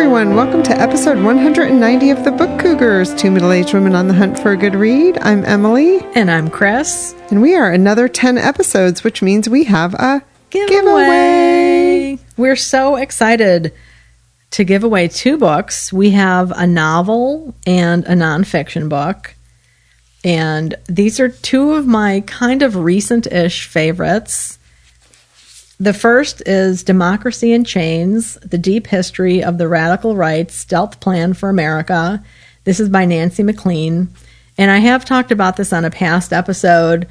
everyone. Welcome to episode 190 of the Book Cougars, two middle aged women on the hunt for a good read. I'm Emily. And I'm Chris. And we are another 10 episodes, which means we have a giveaway. giveaway. We're so excited to give away two books. We have a novel and a nonfiction book. And these are two of my kind of recent ish favorites. The first is Democracy in Chains The Deep History of the Radical Right's Stealth Plan for America. This is by Nancy MacLean. And I have talked about this on a past episode.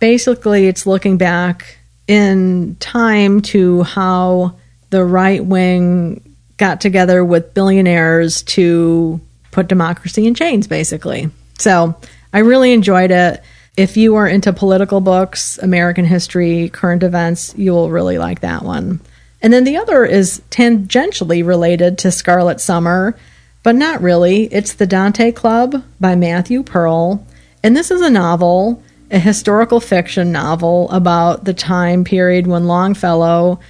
Basically, it's looking back in time to how the right wing got together with billionaires to put democracy in chains, basically. So I really enjoyed it. If you are into political books, American history, current events, you will really like that one. And then the other is tangentially related to Scarlet Summer, but not really. It's The Dante Club by Matthew Pearl. And this is a novel, a historical fiction novel about the time period when Longfellow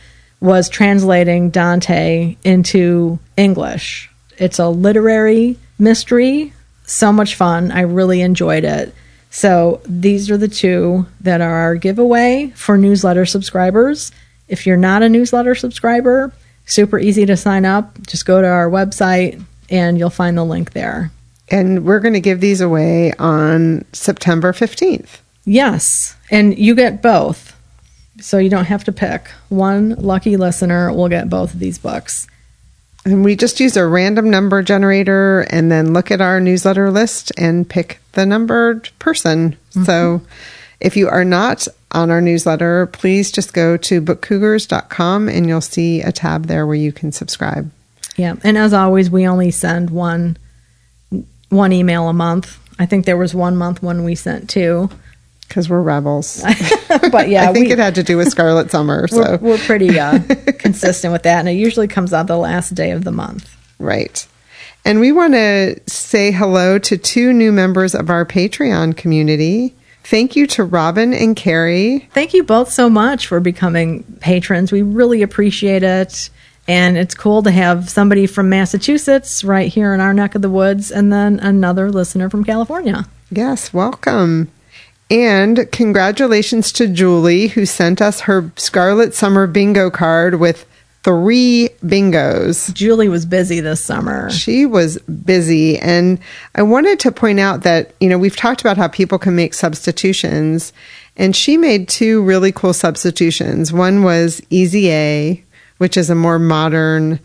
was translating Dante into English. It's a literary mystery. So much fun. I really enjoyed it. So these are the two that are our giveaway for newsletter subscribers. If you're not a newsletter subscriber, super easy to sign up. Just go to our website and you'll find the link there. And we're going to give these away on September 15th. Yes. And you get both. So you don't have to pick. One lucky listener will get both of these books. And we just use a random number generator and then look at our newsletter list and pick the numbered person. Mm-hmm. So if you are not on our newsletter, please just go to bookcougars.com and you'll see a tab there where you can subscribe. Yeah. And as always, we only send one one email a month. I think there was one month when we sent two because we're rebels. but yeah, I think we, it had to do with Scarlet Summer. So we're, we're pretty uh, consistent with that, and it usually comes out the last day of the month. Right. And we want to say hello to two new members of our Patreon community. Thank you to Robin and Carrie. Thank you both so much for becoming patrons. We really appreciate it. And it's cool to have somebody from Massachusetts right here in our neck of the woods, and then another listener from California. Yes, welcome. And congratulations to Julie, who sent us her Scarlet Summer bingo card with three bingos. Julie was busy this summer. She was busy. And I wanted to point out that, you know, we've talked about how people can make substitutions, and she made two really cool substitutions. One was Easy A, which is a more modern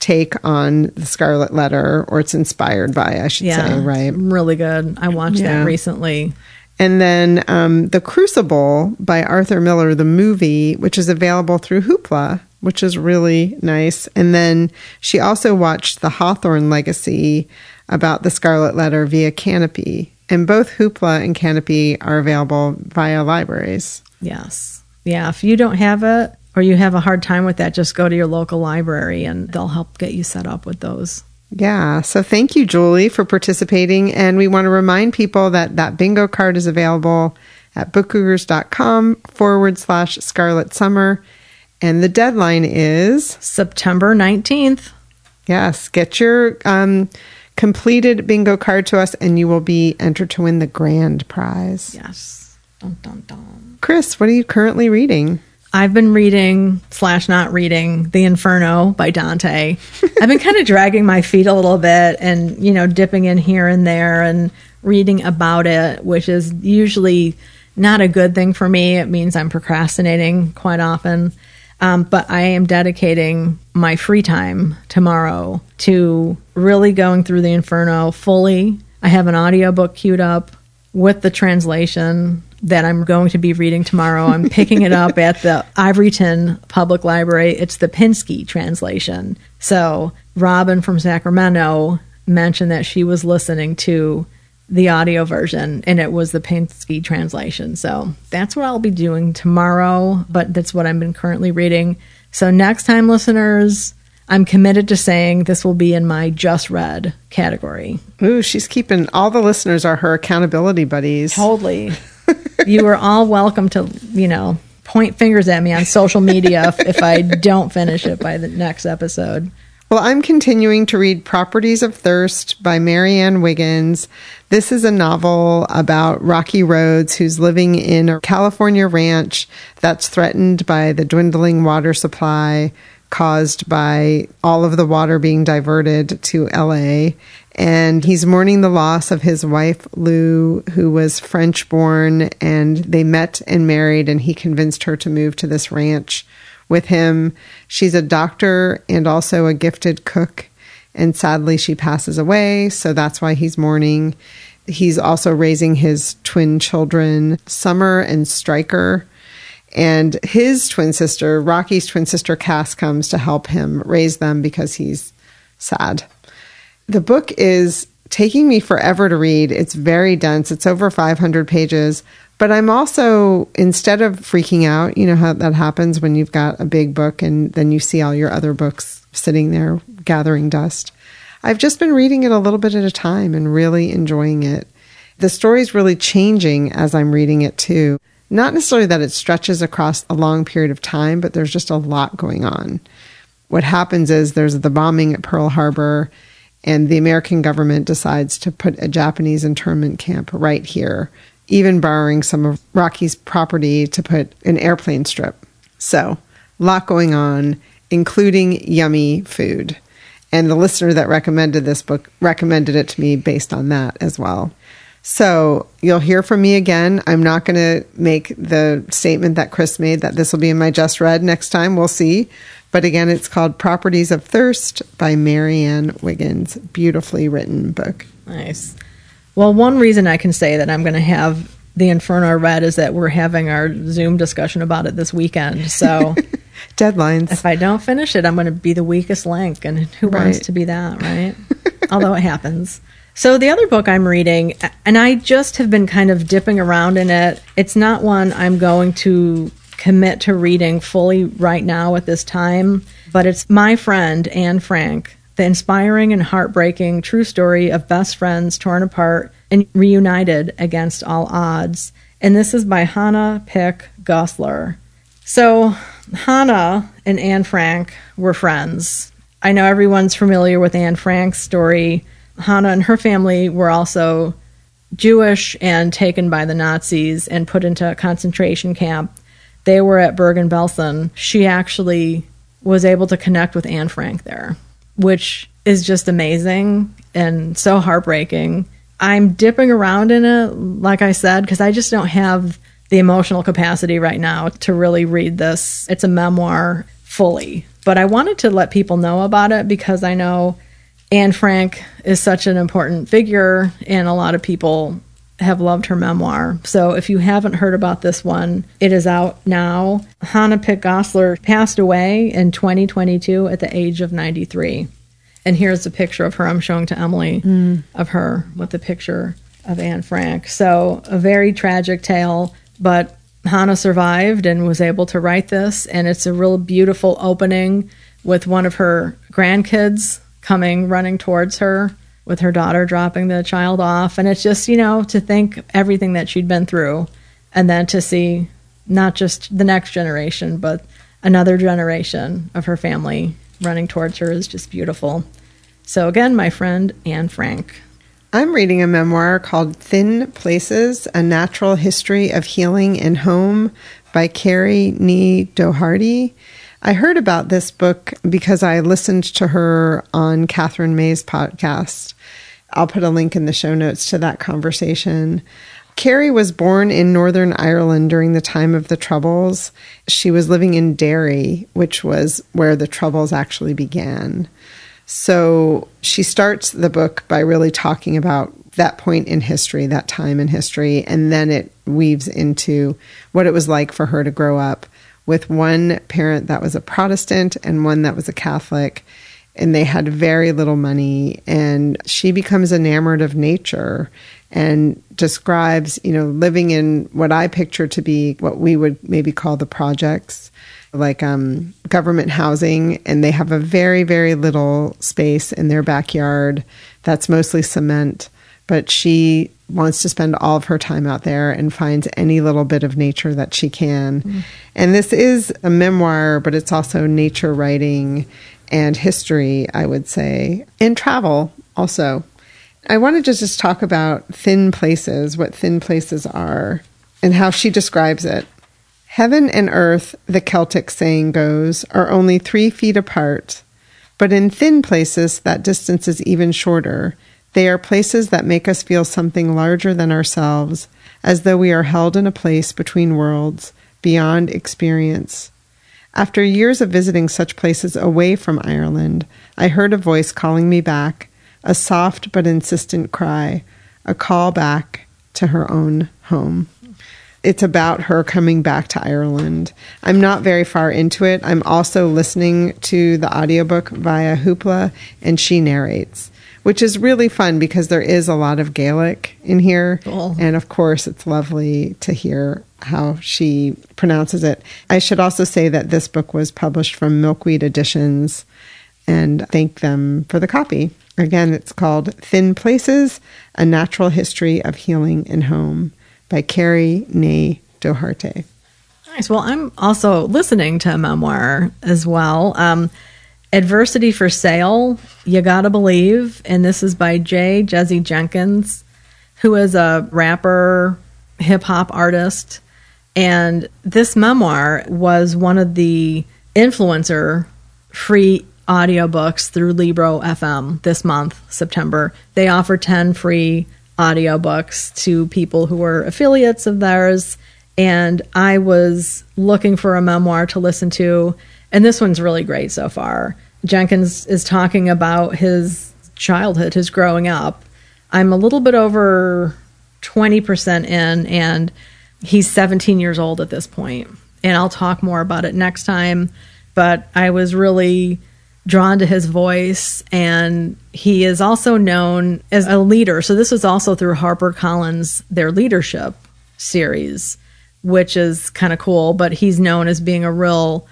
take on the Scarlet Letter, or it's inspired by, I should yeah, say, right? Really good. I watched yeah. that recently. And then um, The Crucible by Arthur Miller, the movie, which is available through Hoopla, which is really nice. And then she also watched The Hawthorne Legacy about the Scarlet Letter via Kanopy. And both Hoopla and Kanopy are available via libraries. Yes. Yeah. If you don't have it or you have a hard time with that, just go to your local library and they'll help get you set up with those. Yeah. So thank you, Julie, for participating. And we want to remind people that that bingo card is available at bookcougars.com forward slash scarlet summer. And the deadline is September 19th. Yes. Get your um, completed bingo card to us, and you will be entered to win the grand prize. Yes. Dun, dun, dun. Chris, what are you currently reading? I've been reading slash not reading The Inferno by Dante. I've been kind of dragging my feet a little bit and, you know, dipping in here and there and reading about it, which is usually not a good thing for me. It means I'm procrastinating quite often. Um, but I am dedicating my free time tomorrow to really going through the Inferno fully. I have an audiobook queued up with the translation that I'm going to be reading tomorrow. I'm picking it up at the Ivoryton Public Library. It's the Pinsky translation. So, Robin from Sacramento mentioned that she was listening to the audio version and it was the Pinsky translation. So, that's what I'll be doing tomorrow, but that's what I've been currently reading. So, next time, listeners, I'm committed to saying this will be in my just read category. Ooh, she's keeping all the listeners are her accountability buddies. Totally you are all welcome to, you know, point fingers at me on social media if, if I don't finish it by the next episode. Well, I'm continuing to read Properties of Thirst by Marianne Wiggins. This is a novel about Rocky Rhodes, who's living in a California ranch that's threatened by the dwindling water supply caused by all of the water being diverted to LA. And he's mourning the loss of his wife, Lou, who was French born, and they met and married, and he convinced her to move to this ranch with him. She's a doctor and also a gifted cook. And sadly, she passes away. So that's why he's mourning. He's also raising his twin children, Summer and Striker. And his twin sister, Rocky's twin sister, Cass, comes to help him raise them because he's sad. The book is taking me forever to read. It's very dense, it's over 500 pages, but I'm also, instead of freaking out, you know how that happens when you've got a big book and then you see all your other books sitting there gathering dust. I've just been reading it a little bit at a time and really enjoying it. The story's really changing as I'm reading it too. Not necessarily that it stretches across a long period of time, but there's just a lot going on. What happens is there's the bombing at Pearl Harbor, and the American government decides to put a Japanese internment camp right here even borrowing some of Rocky's property to put an airplane strip. So, a lot going on, including yummy food. And the listener that recommended this book recommended it to me based on that as well. So, you'll hear from me again. I'm not going to make the statement that Chris made that this will be in my just read next time. We'll see. But again, it's called Properties of Thirst by Marianne Wiggins. Beautifully written book. Nice. Well, one reason I can say that I'm going to have the Inferno read is that we're having our Zoom discussion about it this weekend. So deadlines. If I don't finish it, I'm going to be the weakest link, and who right. wants to be that, right? Although it happens. So the other book I'm reading, and I just have been kind of dipping around in it. It's not one I'm going to commit to reading fully right now at this time, but it's my friend Anne Frank the inspiring and heartbreaking true story of best friends torn apart and reunited against all odds. And this is by Hannah Pick Goslar. So, Hannah and Anne Frank were friends. I know everyone's familiar with Anne Frank's story. Hannah and her family were also Jewish and taken by the Nazis and put into a concentration camp. They were at Bergen Belsen. She actually was able to connect with Anne Frank there which is just amazing and so heartbreaking. I'm dipping around in it, like I said, because I just don't have the emotional capacity right now to really read this. It's a memoir fully. But I wanted to let people know about it because I know Anne Frank is such an important figure, and a lot of people have loved her memoir. So if you haven't heard about this one, it is out now. Hannah Pick Goslar passed away in 2022 at the age of 93. And here's a picture of her I'm showing to Emily mm. of her with the picture of Anne Frank. So a very tragic tale, but Hannah survived and was able to write this. And it's a real beautiful opening with one of her grandkids coming running towards her with her daughter dropping the child off. And it's just, you know, to think everything that she'd been through and then to see not just the next generation, but another generation of her family running towards her is just beautiful. So, again, my friend Anne Frank. I'm reading a memoir called Thin Places A Natural History of Healing in Home by Kerri Ní Dochartaigh. I heard about this book because I listened to her on Katherine May's podcast. I'll put a link in the show notes to that conversation. Kerri was born in Northern Ireland during the time of the Troubles. She was living in Derry, which was where the Troubles actually began. So she starts the book by really talking about that point in history, that time in history, and then it weaves into what it was like for her to grow up with one parent that was a Protestant and one that was a Catholic. And they had very little money. And she becomes enamored of nature and describes, you know, living in what I picture to be what we would maybe call the projects, like um, government housing. And they have a very, very little space in their backyard that's mostly cement. But she wants to spend all of her time out there and finds any little bit of nature that she can. Mm. And this is a memoir, but it's also nature writing. and history, I would say, and travel also. I wanted to just talk about thin places, what thin places are, and how she describes it. Heaven and earth, the Celtic saying goes, are only three feet apart. But in thin places, that distance is even shorter. They are places that make us feel something larger than ourselves, as though we are held in a place between worlds, beyond experience. After years of visiting such places away from Ireland, I heard a voice calling me back, a soft but insistent cry, a call back to her own home. It's about her coming back to Ireland. I'm not very far into it. I'm also listening to the audiobook via Hoopla, and she narrates, which is really fun because there is a lot of Gaelic in here. Cool. And of course, it's lovely to hear how she pronounces it. I should also say that this book was published from Milkweed Editions and thank them for the copy. Again, it's called Thin Places A Natural History of Healing in Home by Kerri Ní Dochartaigh. Nice. Well, I'm also listening to a memoir as well. Um, Adversity for Sale, You Gotta Believe. And this is by Jay Jeezy Jenkins, who is a rapper, hip hop artist. And this memoir was one of the influencer free audiobooks through Libro FM this month, September. They offer 10 free audiobooks to people who were affiliates of theirs. And I was looking for a memoir to listen to. And this one's really great so far. Jenkins is talking about his childhood, his growing up. I'm a little bit over 20% in, and he's 17 years old at this point. And I'll talk more about it next time. But I was really drawn to his voice and he is also known as a leader so this was also through harpercollins their leadership series which is kind of cool but he's known as being a real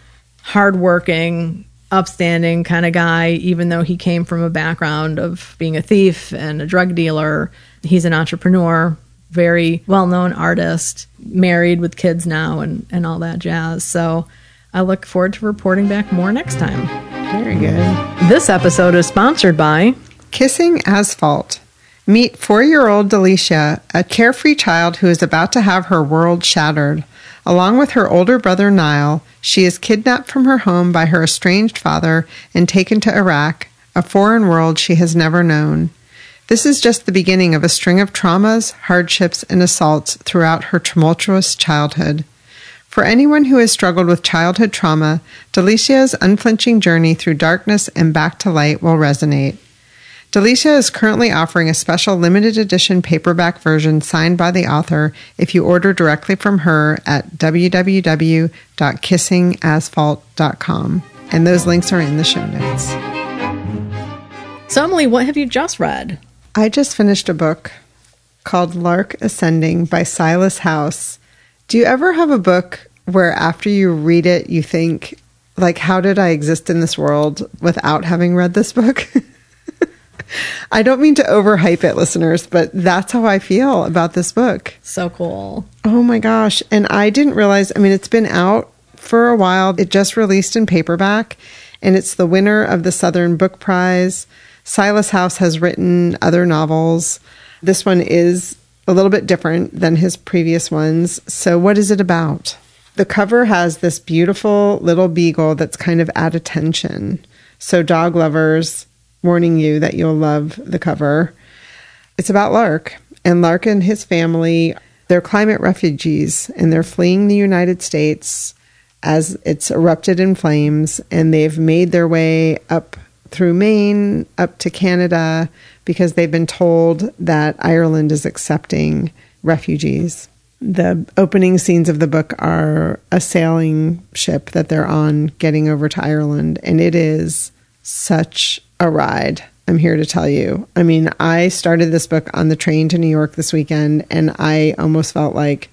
hardworking upstanding kind of guy even though he came from a background of being a thief and a drug dealer he's an entrepreneur very well-known artist married with kids now and, and all that jazz so i look forward to reporting back more next time Very good. this episode is sponsored by Kissing Asphalt. Meet four year old Delicia, a carefree child who is about to have her world shattered. Along with her older brother Niall, she is kidnapped from her home by her estranged father and taken to Iraq, a foreign world she has never known. This is just the beginning of a string of traumas, hardships, and assaults throughout her tumultuous childhood. For anyone who has struggled with childhood trauma, Delicia's unflinching journey through darkness and back to light will resonate. Delicia is currently offering a special limited edition paperback version signed by the author if you order directly from her at www.kissingasphalt.com. And those links are in the show notes. So, Emily, what have you just read? I just finished a book called Lark Ascending by Silas House. Do you ever have a book where after you read it, you think, like, how did I exist in this world without having read this book? I don't mean to overhype it, listeners, but that's how I feel about this book. So cool. Oh my gosh. And I didn't realize, I mean, it's been out for a while. It just released in paperback, and it's the winner of the Southern Book Prize. Silas House has written other novels. This one is a little bit different than his previous ones. So, what is it about? The cover has this beautiful little beagle that's kind of at attention. So, dog lovers, warning you that you'll love the cover. It's about Lark, and Lark and his family, they're climate refugees, and they're fleeing the United States as it's erupted in flames, and they've made their way up through Maine up to Canada because they've been told that Ireland is accepting refugees. The opening scenes of the book are a sailing ship that they're on getting over to Ireland, and it is such a ride. I'm here to tell you. I mean, I started this book on the train to New York this weekend, and I almost felt like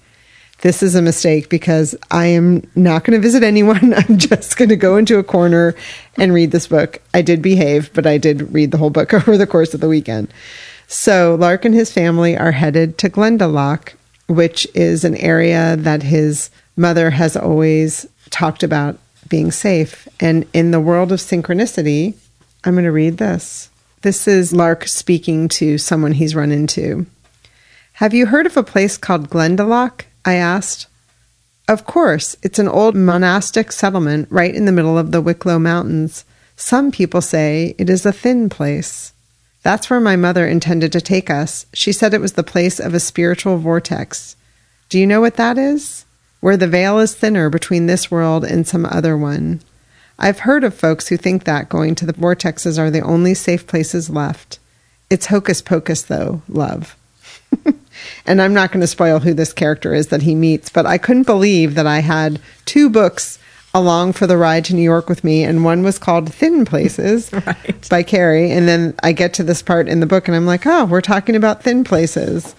this is a mistake because I am not going to visit anyone. I'm just going to go into a corner and read this book. I did behave, but I did read the whole book over the course of the weekend. So, Lark and his family are headed to Glendalough, which is an area that his mother has always talked about being safe. And in the world of synchronicity, I'm going to read this. This is Lark speaking to someone he's run into. Have you heard of a place called Glendalough? I asked. Of course, it's an old monastic settlement right in the middle of the Wicklow Mountains. Some people say it is a thin place. That's where my mother intended to take us. She said it was the place of a spiritual vortex. Do you know what that is? Where the veil is thinner between this world and some other one. I've heard of folks who think that going to the vortexes are the only safe places left. It's hocus pocus, though, love. and I'm not going to spoil who this character is that he meets, but I couldn't believe that I had two books along for the ride to New York with me, and one was called Thin Places Right. by Kerri. And then I get to this part in the book, and I'm like, oh, we're talking about thin places.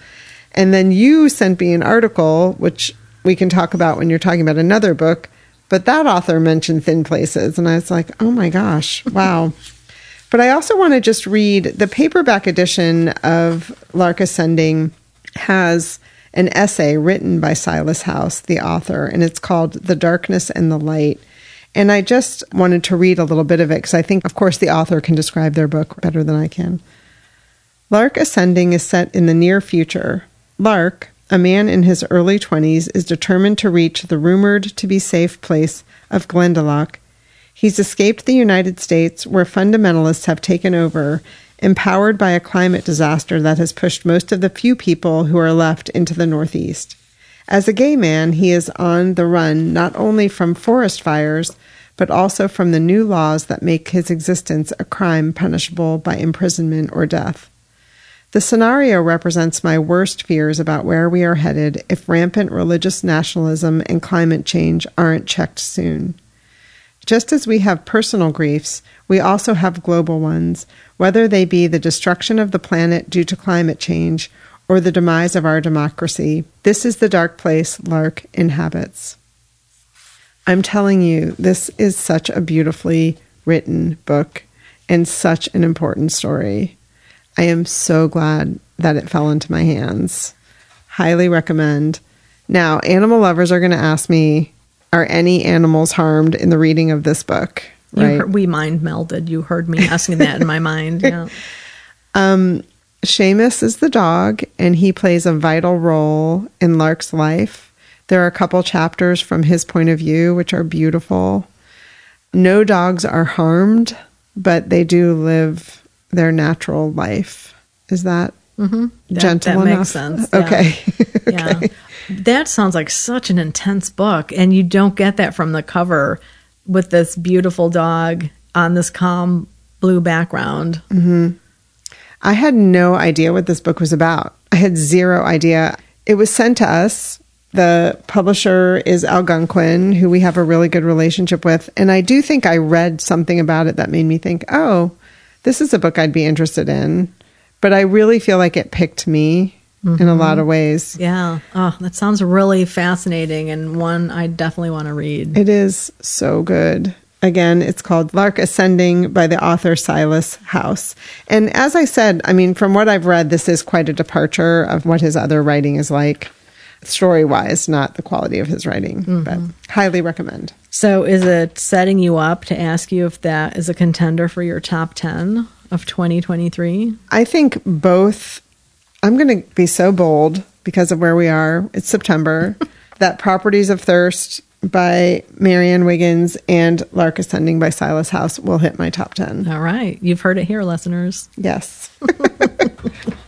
And then you sent me an article, which we can talk about when you're talking about another book, but that author mentioned thin places. And I was like, oh my gosh, wow. but I also want to just read the paperback edition of Lark Ascending has an essay written by Silas House, the author, and it's called The Darkness and the Light. And I just wanted to read a little bit of it because I think, of course, the author can describe their book better than I can. Lark Ascending is set in the near future. Lark, a man in his early 20s, is determined to reach the rumored to be safe place of Glendalough. He's escaped the United States, where fundamentalists have taken over, empowered by a climate disaster that has pushed most of the few people who are left into the Northeast. As a gay man, he is on the run not only from forest fires, but also from the new laws that make his existence a crime punishable by imprisonment or death. The scenario represents my worst fears about where we are headed if rampant religious nationalism and climate change aren't checked soon. Just as we have personal griefs, we also have global ones, whether they be the destruction of the planet due to climate change or the demise of our democracy. This is the dark place Lark inhabits. I'm telling you, this is such a beautifully written book and such an important story. I am so glad that it fell into my hands. Highly recommend. Now, animal lovers are going to ask me Are any animals harmed in the reading of this book? Right. heard- we mind melded. You heard me asking that in my mind. Yeah. Um, Seamus is the dog, and he plays a vital role in Lark's life. There are a couple chapters from his point of view, which are beautiful. No dogs are harmed, but they do live their natural life. Is that mm-hmm. That- gentle that enough? makes sense. yeah. Okay. Yeah. That sounds like such an intense book. And you don't get that from the cover with this beautiful dog on this calm blue background. Mm-hmm. I had no idea what this book was about. I had zero idea. It was sent to us. The publisher is Algonquin, who we have a really good relationship with. And I do think I read something about it that made me think, oh, this is a book I'd be interested in. But I really feel like it picked me in a mm-hmm. lot of ways. Yeah. Oh, that sounds really fascinating and one I definitely want to read. It is so good. Again, it's called Lark Ascending by the author Silas House. And as I said, I mean, from what I've read, this is quite a departure of what his other writing is like, story wise, not the quality of his writing, but mm-hmm. highly recommend. So is it setting you up to ask you if that is a contender for your top 10 of 2023? I think both, I'm going to be so bold because of where we are. It's September, that Properties of Thirst by Marianne Wiggins and Lark Ascending by Silas House will hit my top 10. All right. You've heard it here, listeners. Yes.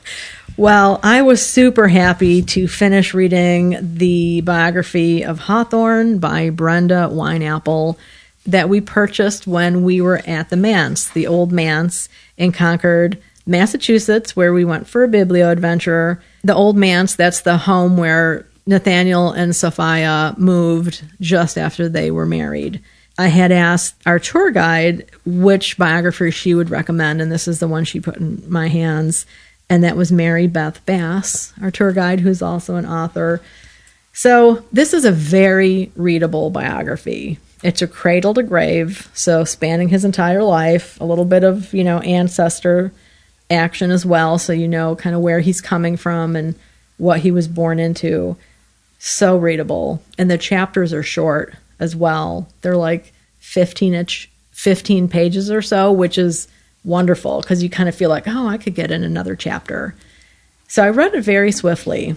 Well, I was super happy to finish reading the biography of Hawthorne by Brenda Wineapple that we purchased when we were at the Manse, the old Manse in Concord, Massachusetts, where we went for a biblio adventure. The old Manse, that's the home where Nathaniel and Sophia moved just after they were married. I had asked our tour guide which biography she would recommend, and this is the one she put in my hands and that was Mary Beth Bass, our tour guide, who's also an author. So, this is a very readable biography. It's a cradle to grave, so spanning his entire life, a little bit of, you know, ancestor action as well, so you know kind of where he's coming from and what he was born into. So readable. And the chapters are short as well. They're like 15 inch 15 pages or so, which is wonderful because you kind of feel like, oh, I could get in another chapter. So I read it very swiftly.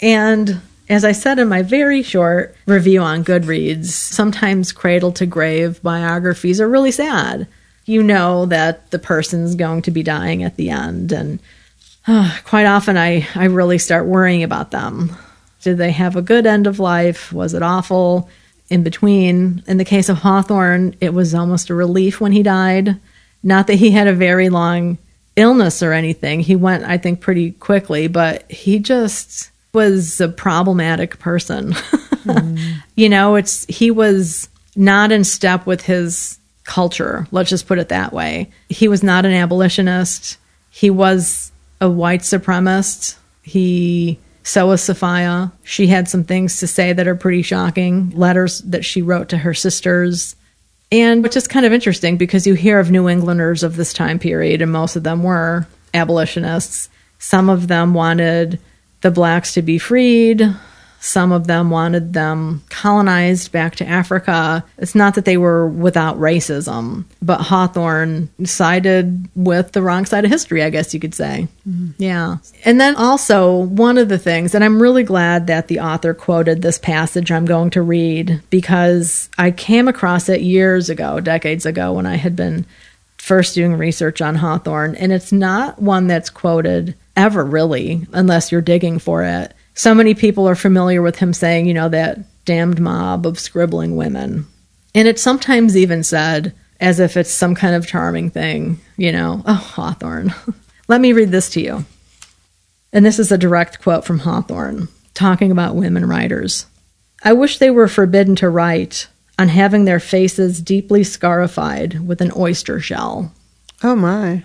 And as I said in my very short review on Goodreads, sometimes cradle to grave biographies are really sad. You know that the person's going to be dying at the end, and uh, quite often I, I really start worrying about them. Did they have a good end of life? Was it awful? In between, in the case of Hawthorne, it was almost a relief when he died. Not that he had a very long illness or anything. He went, I think, pretty quickly, but he just was a problematic person. mm. You know, it's he was not in step with his culture. Let's just put it that way. He was not an abolitionist. He was a white supremacist. He so was Sophia. She had some things to say that are pretty shocking. Letters that she wrote to her sisters. And which is kind of interesting because you hear of New Englanders of this time period, and most of them were abolitionists. Some of them wanted the blacks to be freed. Some of them wanted them colonized back to Africa. It's not that they were without racism, but Hawthorne sided with the wrong side of history, I guess you could say. Mm-hmm. Yeah. And then also, one of the things, and I'm really glad that the author quoted this passage I'm going to read because I came across it years ago, decades ago, when I had been first doing research on Hawthorne. And it's not one that's quoted ever, really, unless you're digging for it so many people are familiar with him saying, you know, that damned mob of scribbling women. And it's sometimes even said as if it's some kind of charming thing, you know, oh, Hawthorne. Let me read this to you. And this is a direct quote from Hawthorne talking about women writers. I wish they were forbidden to write on having their faces deeply scarified with an oyster shell. Oh, my.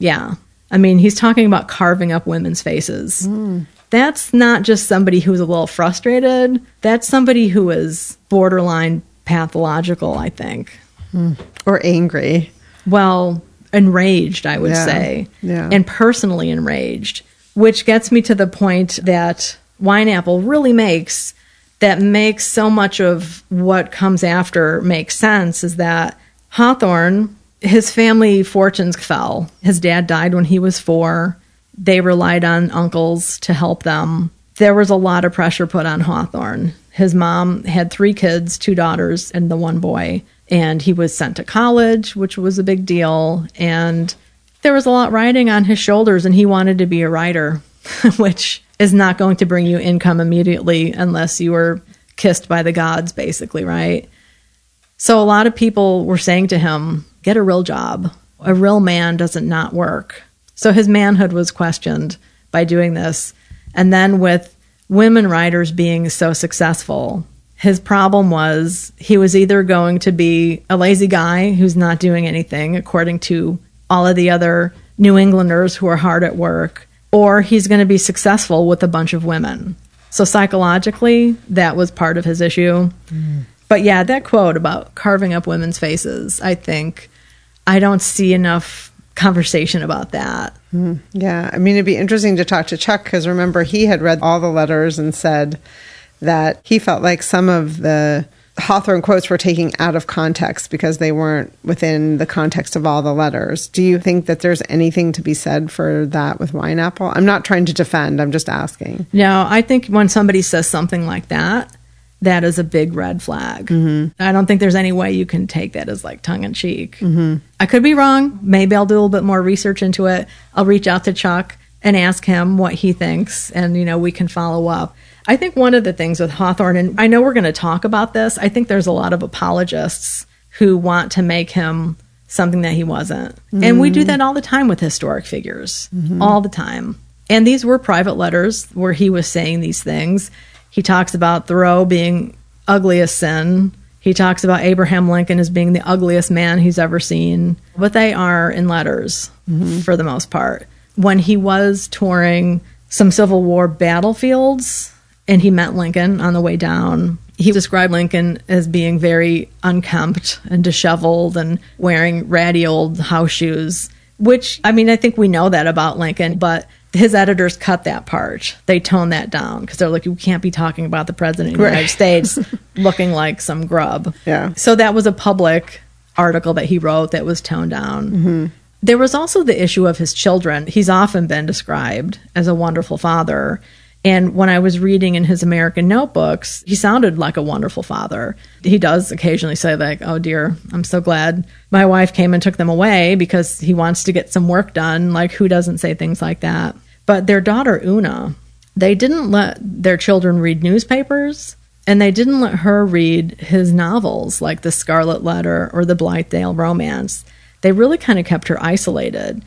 Yeah. I mean, he's talking about carving up women's faces. Mm that's not just somebody who's a little frustrated. That's somebody who is borderline pathological, I think. Hmm. Or angry. Well, enraged, I would yeah. say. Yeah. And personally enraged, which gets me to the point that Wineapple really makes that makes so much of what comes after make sense is that Hawthorne, his family fortunes fell. His dad died when he was four. They relied on uncles to help them. There was a lot of pressure put on Hawthorne. His mom had three kids, two daughters, and the one boy. And he was sent to college, which was a big deal. And there was a lot riding on his shoulders, and he wanted to be a writer, which is not going to bring you income immediately unless you were kissed by the gods, basically, right? So a lot of people were saying to him, get a real job. A real man doesn't not work. So his manhood was questioned by doing this. And then with women writers being so successful, his problem was he was either going to be a lazy guy who's not doing anything, according to all of the other New Englanders who are hard at work, or he's going to be successful with a bunch of women. So psychologically, that was part of his issue. Mm. But yeah, that quote about carving up women's faces, I think I don't see enough conversation about that. Mm, yeah. I mean, it'd be interesting to talk to Chuck because remember, he had read all the letters and said that he felt like some of the Hawthorne quotes were taken out of context because they weren't within the context of all the letters. Do you think that there's anything to be said for that with Wineapple? I'm not trying to defend, I'm just asking. No, I think when somebody says something like that, that is a big red flag. Mm-hmm. I don't think there's any way you can take that as like tongue in cheek. Mm-hmm. I could be wrong. Maybe I'll do a little bit more research into it. I'll reach out to Chuck and ask him what he thinks, and you know we can follow up. I think one of the things with Hawthorne, and I know we're going to talk about this. I think there's a lot of apologists who want to make him something that he wasn't, mm-hmm. and we do that all the time with historic figures, mm-hmm. all the time. And these were private letters where he was saying these things he talks about Thoreau being ugliest sin. He talks about Abraham Lincoln as being the ugliest man he's ever seen. But they are in letters mm-hmm. for the most part. When he was touring some Civil War battlefields, and he met Lincoln on the way down, he described Lincoln as being very unkempt and disheveled and wearing ratty old house shoes, which, I mean, I think we know that about Lincoln, but his editors cut that part. They toned that down because they're like, you can't be talking about the president of the Right. United States looking like some grub. Yeah. So that was a public article that he wrote that was toned down. Mm-hmm. There was also the issue of his children. He's often been described as a wonderful father. And when I was reading in his American notebooks, he sounded like a wonderful father. He does occasionally say, like, oh dear, I'm so glad my wife came and took them away because he wants to get some work done. Like, who doesn't say things like that? But their daughter, Una, they didn't let their children read newspapers and they didn't let her read his novels like The Scarlet Letter or The Blithedale Romance. They really kind of kept her isolated.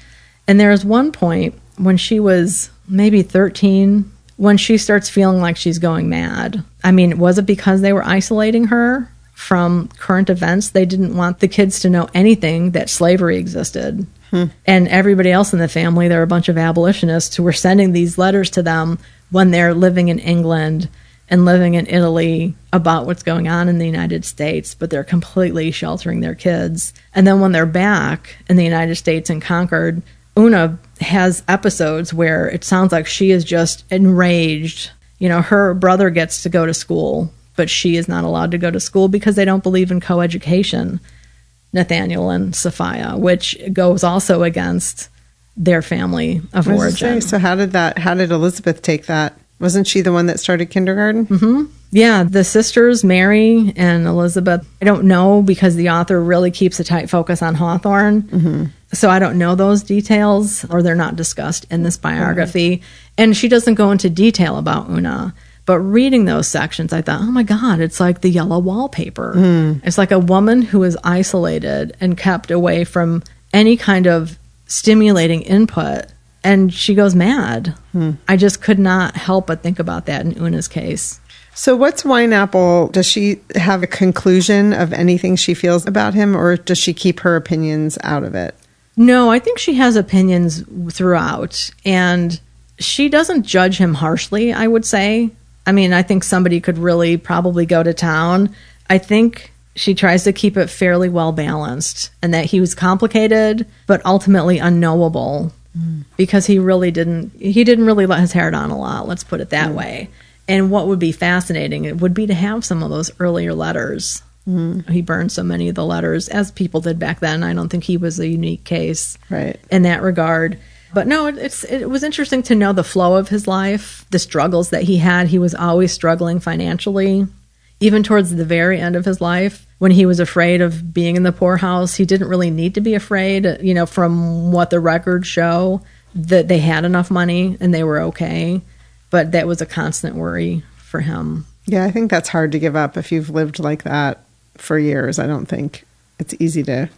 And there is one point when she was maybe 13 when she starts feeling like she's going mad. I mean, was it because they were isolating her from current events? They didn't want the kids to know anything that slavery existed. Hmm. And everybody else in the family, there were a bunch of abolitionists who were sending these letters to them when they're living in England and living in Italy about what's going on in the United States, but they're completely sheltering their kids. And then when they're back in the United States and Concord, Una has episodes where it sounds like she is just enraged. You know, her brother gets to go to school, but she is not allowed to go to school because they don't believe in coeducation. Nathaniel and Sophia, which goes also against their family of origin. say, so how did that? How did Elizabeth take that? Wasn't she the one that started kindergarten? Mm-hmm. Yeah, the sisters, Mary and Elizabeth, I don't know because the author really keeps a tight focus on Hawthorne. So I don't know those details or they're not discussed in this biography. And she doesn't go into detail about Una. But reading those sections, I thought, oh my God, it's like the yellow wallpaper. Hmm. It's like a woman who is isolated and kept away from any kind of stimulating input. And she goes mad. Hmm. I just could not help but think about that in Una's case. So, what's Wineapple? Does she have a conclusion of anything she feels about him, or does she keep her opinions out of it? No, I think she has opinions throughout, and she doesn't judge him harshly, I would say. I mean, I think somebody could really probably go to town. I think she tries to keep it fairly well balanced and that he was complicated, but ultimately unknowable mm. because he really didn't he didn't really let his hair down a lot, let's put it that way. And what would be fascinating it would be to have some of those earlier letters. Mm-hmm. He burned so many of the letters, as people did back then. I don't think he was a unique case Right. in that regard. But no, it- it's it was interesting to know the flow of his life, the struggles that he had. He was always struggling financially, even towards the very end of his life when he was afraid of being in the poorhouse. He didn't really need to be afraid, you know, from what the records show that they had enough money and they were okay. But that was a constant worry for him. Yeah, I think that's hard to give up if you've lived like that for years. I don't think it's easy to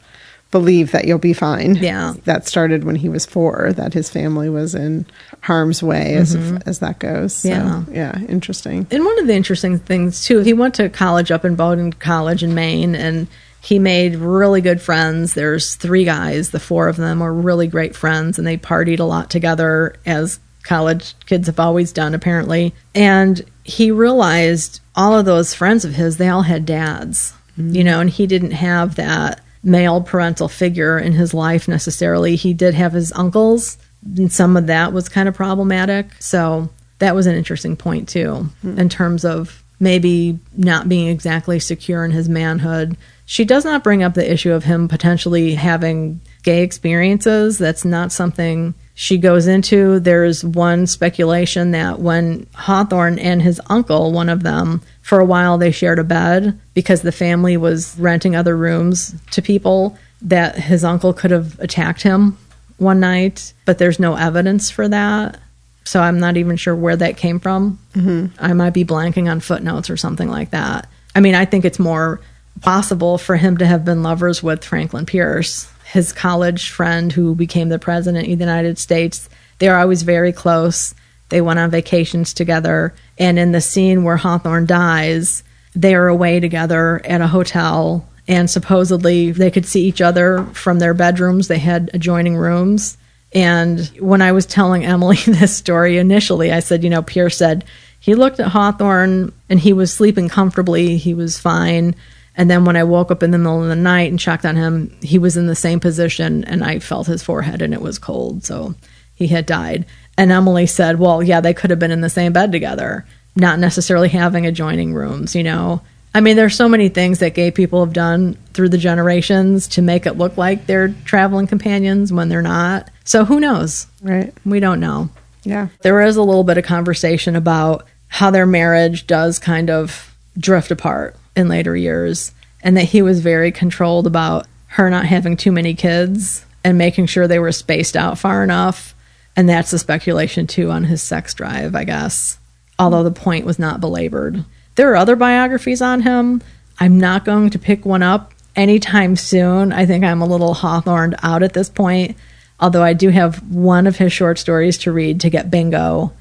believe that you'll be fine. Yeah. That started when he was four, that his family was in harm's way as as that goes. So, Mm-hmm. Yeah. yeah, interesting. And one of the interesting things too, he went to college up in Bowdoin College in Maine, and he made really good friends. There's three guys, the four of them are really great friends, and they partied a lot together as college kids have always done, apparently. And he realized all of those friends of his, they all had dads, you know, and he didn't have that male parental figure in his life necessarily. He did have his uncles, and some of that was kind of problematic. So that was an interesting point too, hmm. in terms of maybe not being exactly secure in his manhood. She does not bring up the issue of him potentially having gay experiences. That's not something she goes into. There's one speculation that when Hawthorne and his uncle, one of them, for a while they shared a bed because the family was renting other rooms to people, that his uncle could have attacked him one night, but there's no evidence for that. So I'm not even sure where that came from. Mm-hmm. I might be blanking on footnotes or something like that. I mean, I think it's more possible for him to have been lovers with Franklin Pierce, his college friend who became the president of the United States. They are always very close. They went on vacations together. And in the scene where Hawthorne dies, they are away together at a hotel. And supposedly they could see each other from their bedrooms. They had adjoining rooms. And when I was telling Emily this story initially, I said, you know, Pierce said he looked at Hawthorne and he was sleeping comfortably. He was fine. And then when I woke up in the middle of the night and checked on him, he was in the same position and I felt his forehead and it was cold. So he had died. And Emily said, well, yeah, they could have been in the same bed together, not necessarily having adjoining rooms, you know. I mean, there's so many things that gay people have done through the generations to make it look like they're traveling companions when they're not. So who knows? Right. We don't know. Yeah. There is a little bit of conversation about how their marriage does kind of drift apart in later years and that he was very controlled about her not having too many kids and making sure they were spaced out far enough. And that's the speculation too on his sex drive, I guess. Although the point was not belabored. There are other biographies on him. I'm not going to pick one up anytime soon. I think I'm a little Hawthorned out at this point. Although I do have one of his short stories to read to get bingo.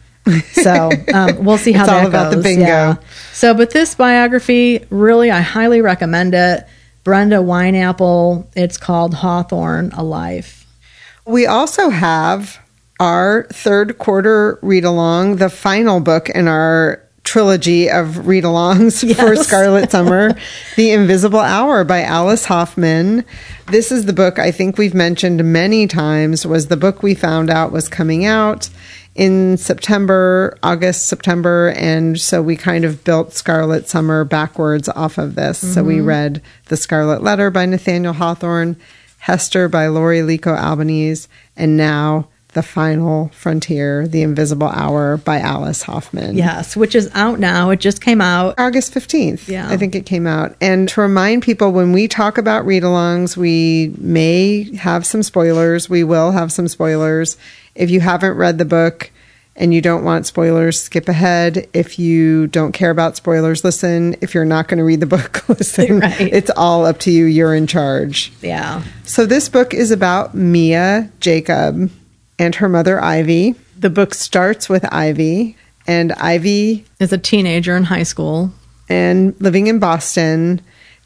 So um, we'll see how It's all that about the goes. bingo. Yeah. So, but this biography, really, I highly recommend it. Brenda Wineapple. It's called Hawthorne: A Life. We also have our third quarter read along, the final book in our trilogy of read alongs for Scarlet Summer, The Invisible Hour by Alice Hoffman. This is the book I think we've mentioned many times was the book we found out was coming out in September, August, September, and so we kind of built Scarlet Summer backwards off of this. So we mm-hmm. read The Scarlet Letter by Nathaniel Hawthorne, Hester by Laurie Lico Albanese, and now The Final Frontier, The Invisible Hour by Alice Hoffman. Yes, which is out now. It just came out. August 15th. Yeah. I think it came out. And to remind people, when we talk about read alongs, we may have some spoilers. We will have some spoilers. If you haven't read the book and you don't want spoilers, skip ahead. If you don't care about spoilers, listen. If you're not going to read the book, listen. Right. It's all up to you. You're in charge. Yeah. So this book is about Mia Jacob and her mother Ivy. The book starts with Ivy, and Ivy is a teenager in high school. and living in Boston,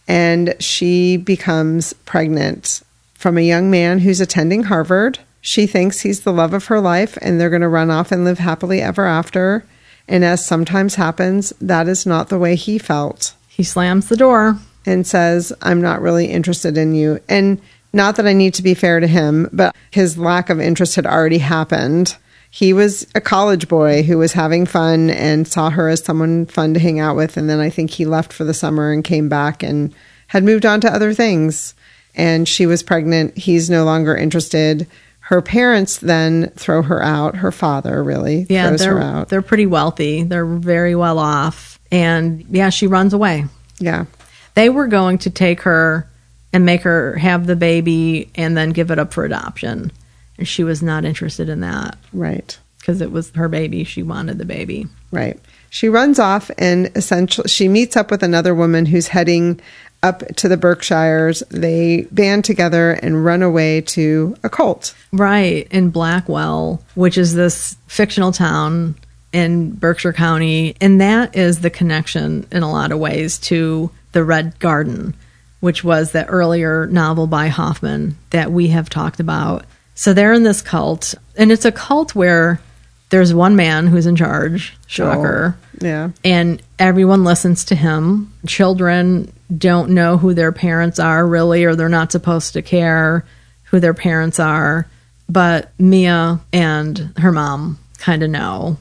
and she becomes pregnant from a young man who's attending Harvard. She thinks he's the love of her life, and they're going to run off and live happily ever after. And as sometimes happens, that is not the way he felt He slams the door. and says, I'm not really interested in you. And not that I need to be fair to him, but his lack of interest had already happened. He was a college boy who was having fun and saw her as someone fun to hang out with. And then I think he left for the summer and came back and had moved on to other things. And she was pregnant. He's no longer interested. Her parents then throw her out. Her father really Yeah, throws her out. they're pretty wealthy. They're very well off, and yeah, she runs away. Yeah. They were going to take her and make her have the baby, and then give it up for adoption, and she was not interested in that Right. because it was her baby. She wanted the baby. Right. She runs off and essentially she meets up with another woman who's heading up to the Berkshires. They band together and run away to a cult. Right in Blackwell, which is this fictional town in Berkshire County, and that is the connection in a lot of ways to the Red Garden, which was the earlier novel by Hoffman that we have talked about. So they're in this cult, and it's a cult where there's one man who's in charge. Shocker. Oh, yeah. and everyone listens to him. Children don't know who their parents are really, or they're not supposed to care who their parents are. But Mia and her mom kind of know.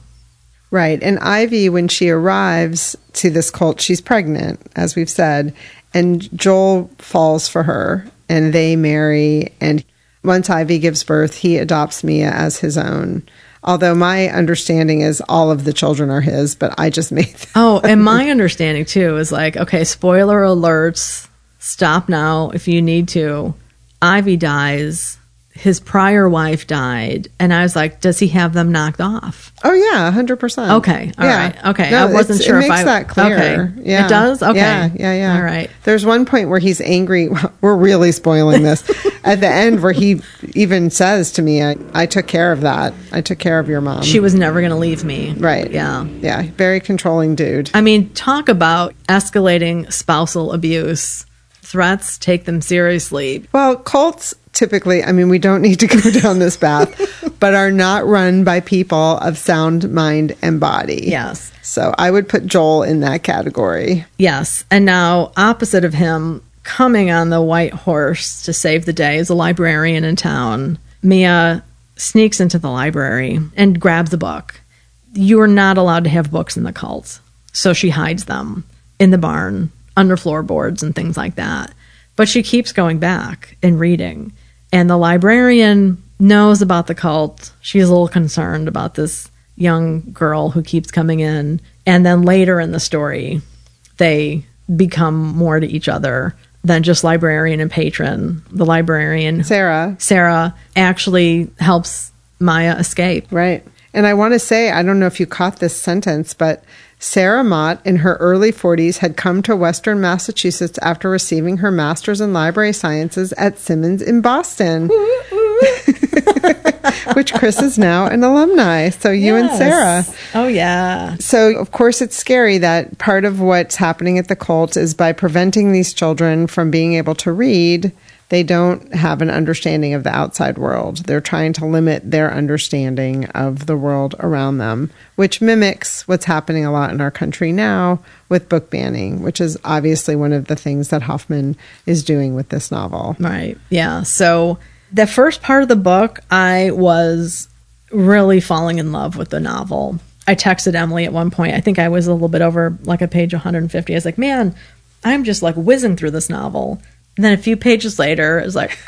Right. And Ivy, when she arrives to this cult, she's pregnant, as we've said. And Joel falls for her and they marry. And once Ivy gives birth, he adopts Mia as his own. Although my understanding is all of the children are his, but I just made that. Oh, and my understanding too is like, okay, spoiler alerts, stop now if you need to. Ivy dies. His prior wife died. And I was like, does he have them knocked off? Oh yeah, hundred percent. Okay, all right, okay. I wasn't sure It makes I- that clear. okay. Yeah, It does? Okay. Yeah, yeah, yeah. All right. There's one point where he's angry. We're really spoiling this. At the end, where he even says to me, I, "I took care of that. I took care of your mom." She was never going to leave me. right. Yeah. Yeah. Very controlling dude. I mean, talk about escalating spousal abuse. Threats, take them seriously. Well, cults typically, I mean, we don't need to go down this path, but are not run by people of sound mind and body. Yes. So I would put Joel in that category. Yes. And now, opposite of him, coming on the white horse to save the day is a librarian in town. Mia sneaks into the library and grabs a book. You are not allowed to have books in the cult. So she hides them in the barn, under floorboards, and things like that. But she keeps going back and reading. And the librarian knows about the cult. She's a little concerned about this young girl who keeps coming in. And then later in the story, they become more to each other than just librarian and patron. The librarian, Sarah. Sarah, actually helps Maya escape. Right. And I want to say, I don't know if you caught this sentence, but Sarah Mott, in her early 40s, had come to Western Massachusetts after receiving her master's in library sciences at Simmons in Boston, which Chris is now an alumni. So you and Sarah. Oh, yeah. So, of course, it's scary that part of what's happening at the cult is by preventing these children from being able to read, they don't have an understanding of the outside world. They're trying to limit their understanding of the world around them, which mimics what's happening a lot in our country now with book banning, which is obviously one of the things that Hoffman is doing with this novel. Right. Yeah. So the first part of the book, I was really falling in love with the novel. I texted Emily at one point. I think I was a little bit over like a page 150. I was like, man, I'm just like whizzing through this novel. And then a few pages later, it was like,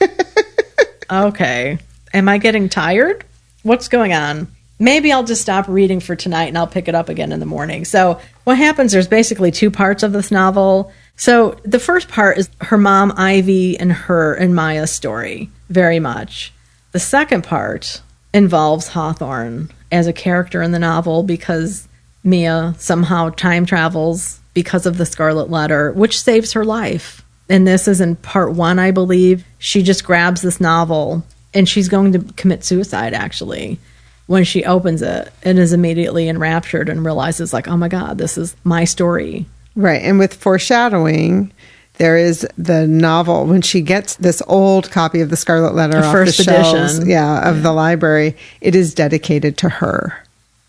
ah. okay, am I getting tired? What's going on? Maybe I'll just stop reading for tonight and I'll pick it up again in the morning. So, what happens, there's basically two parts of this novel. So, the first part is her mom, Ivy, and her and Maya's story, very much. The second part involves Hawthorne as a character in the novel because Mia somehow time travels because of the Scarlet Letter, which saves her life and this is in part one, I believe. She just grabs this novel and she's going to commit suicide actually when she opens it and is immediately enraptured and realizes like, oh my God, this is my story. Right. And with foreshadowing, there is the novel when she gets this old copy of the Scarlet Letter The off first the shelves, edition. yeah, of the library. It is dedicated to her,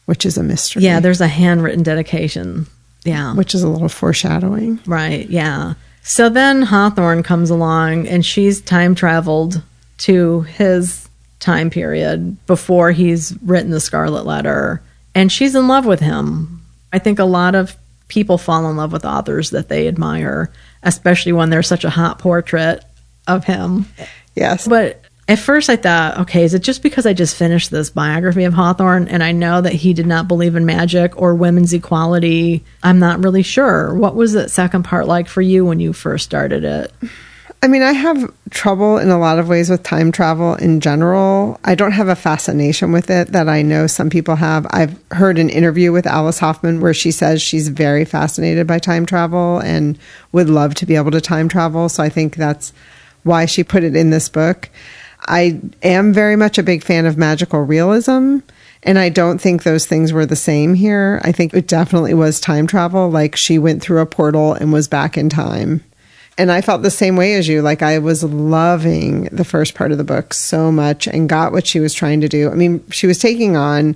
which is a mystery. Yeah, there's a handwritten dedication. Yeah. which is a little foreshadowing. Right, yeah. So then Hawthorne comes along and she's time traveled to his time period before he's written the Scarlet Letter. And she's in love with him. I think a lot of people fall in love with authors that they admire, especially when there's such a hot portrait of him. Yes. But at first I thought, okay, is it just because I just finished this biography of Hawthorne and I know that he did not believe in magic or women's equality? I'm not really sure. What was that second part like for you when you first started it? I mean, I have trouble in a lot of ways with time travel in general. I don't have a fascination with it that I know some people have. I've heard an interview with Alice Hoffman where she says she's very fascinated by time travel and would love to be able to time travel. So I think that's why she put it in this book. I am very much a big fan of magical realism. And I don't think those things were the same here. I think it definitely was time travel. Like she went through a portal and was back in time. And I felt the same way as you. Like I was loving the first part of the book so much and got what she was trying to do. I mean, she was taking on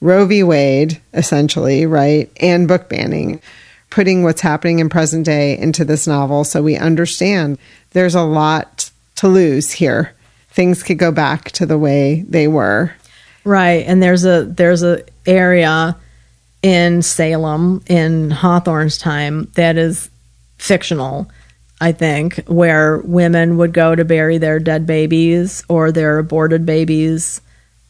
Roe v. Wade, essentially, right? And book banning, putting what's happening in present day into this novel so we understand there's a lot to lose here. Things could go back to the way they were. Right, and there's a there's a area in Salem in Hawthorne's time that is fictional, I think, where women would go to bury their dead babies or their aborted babies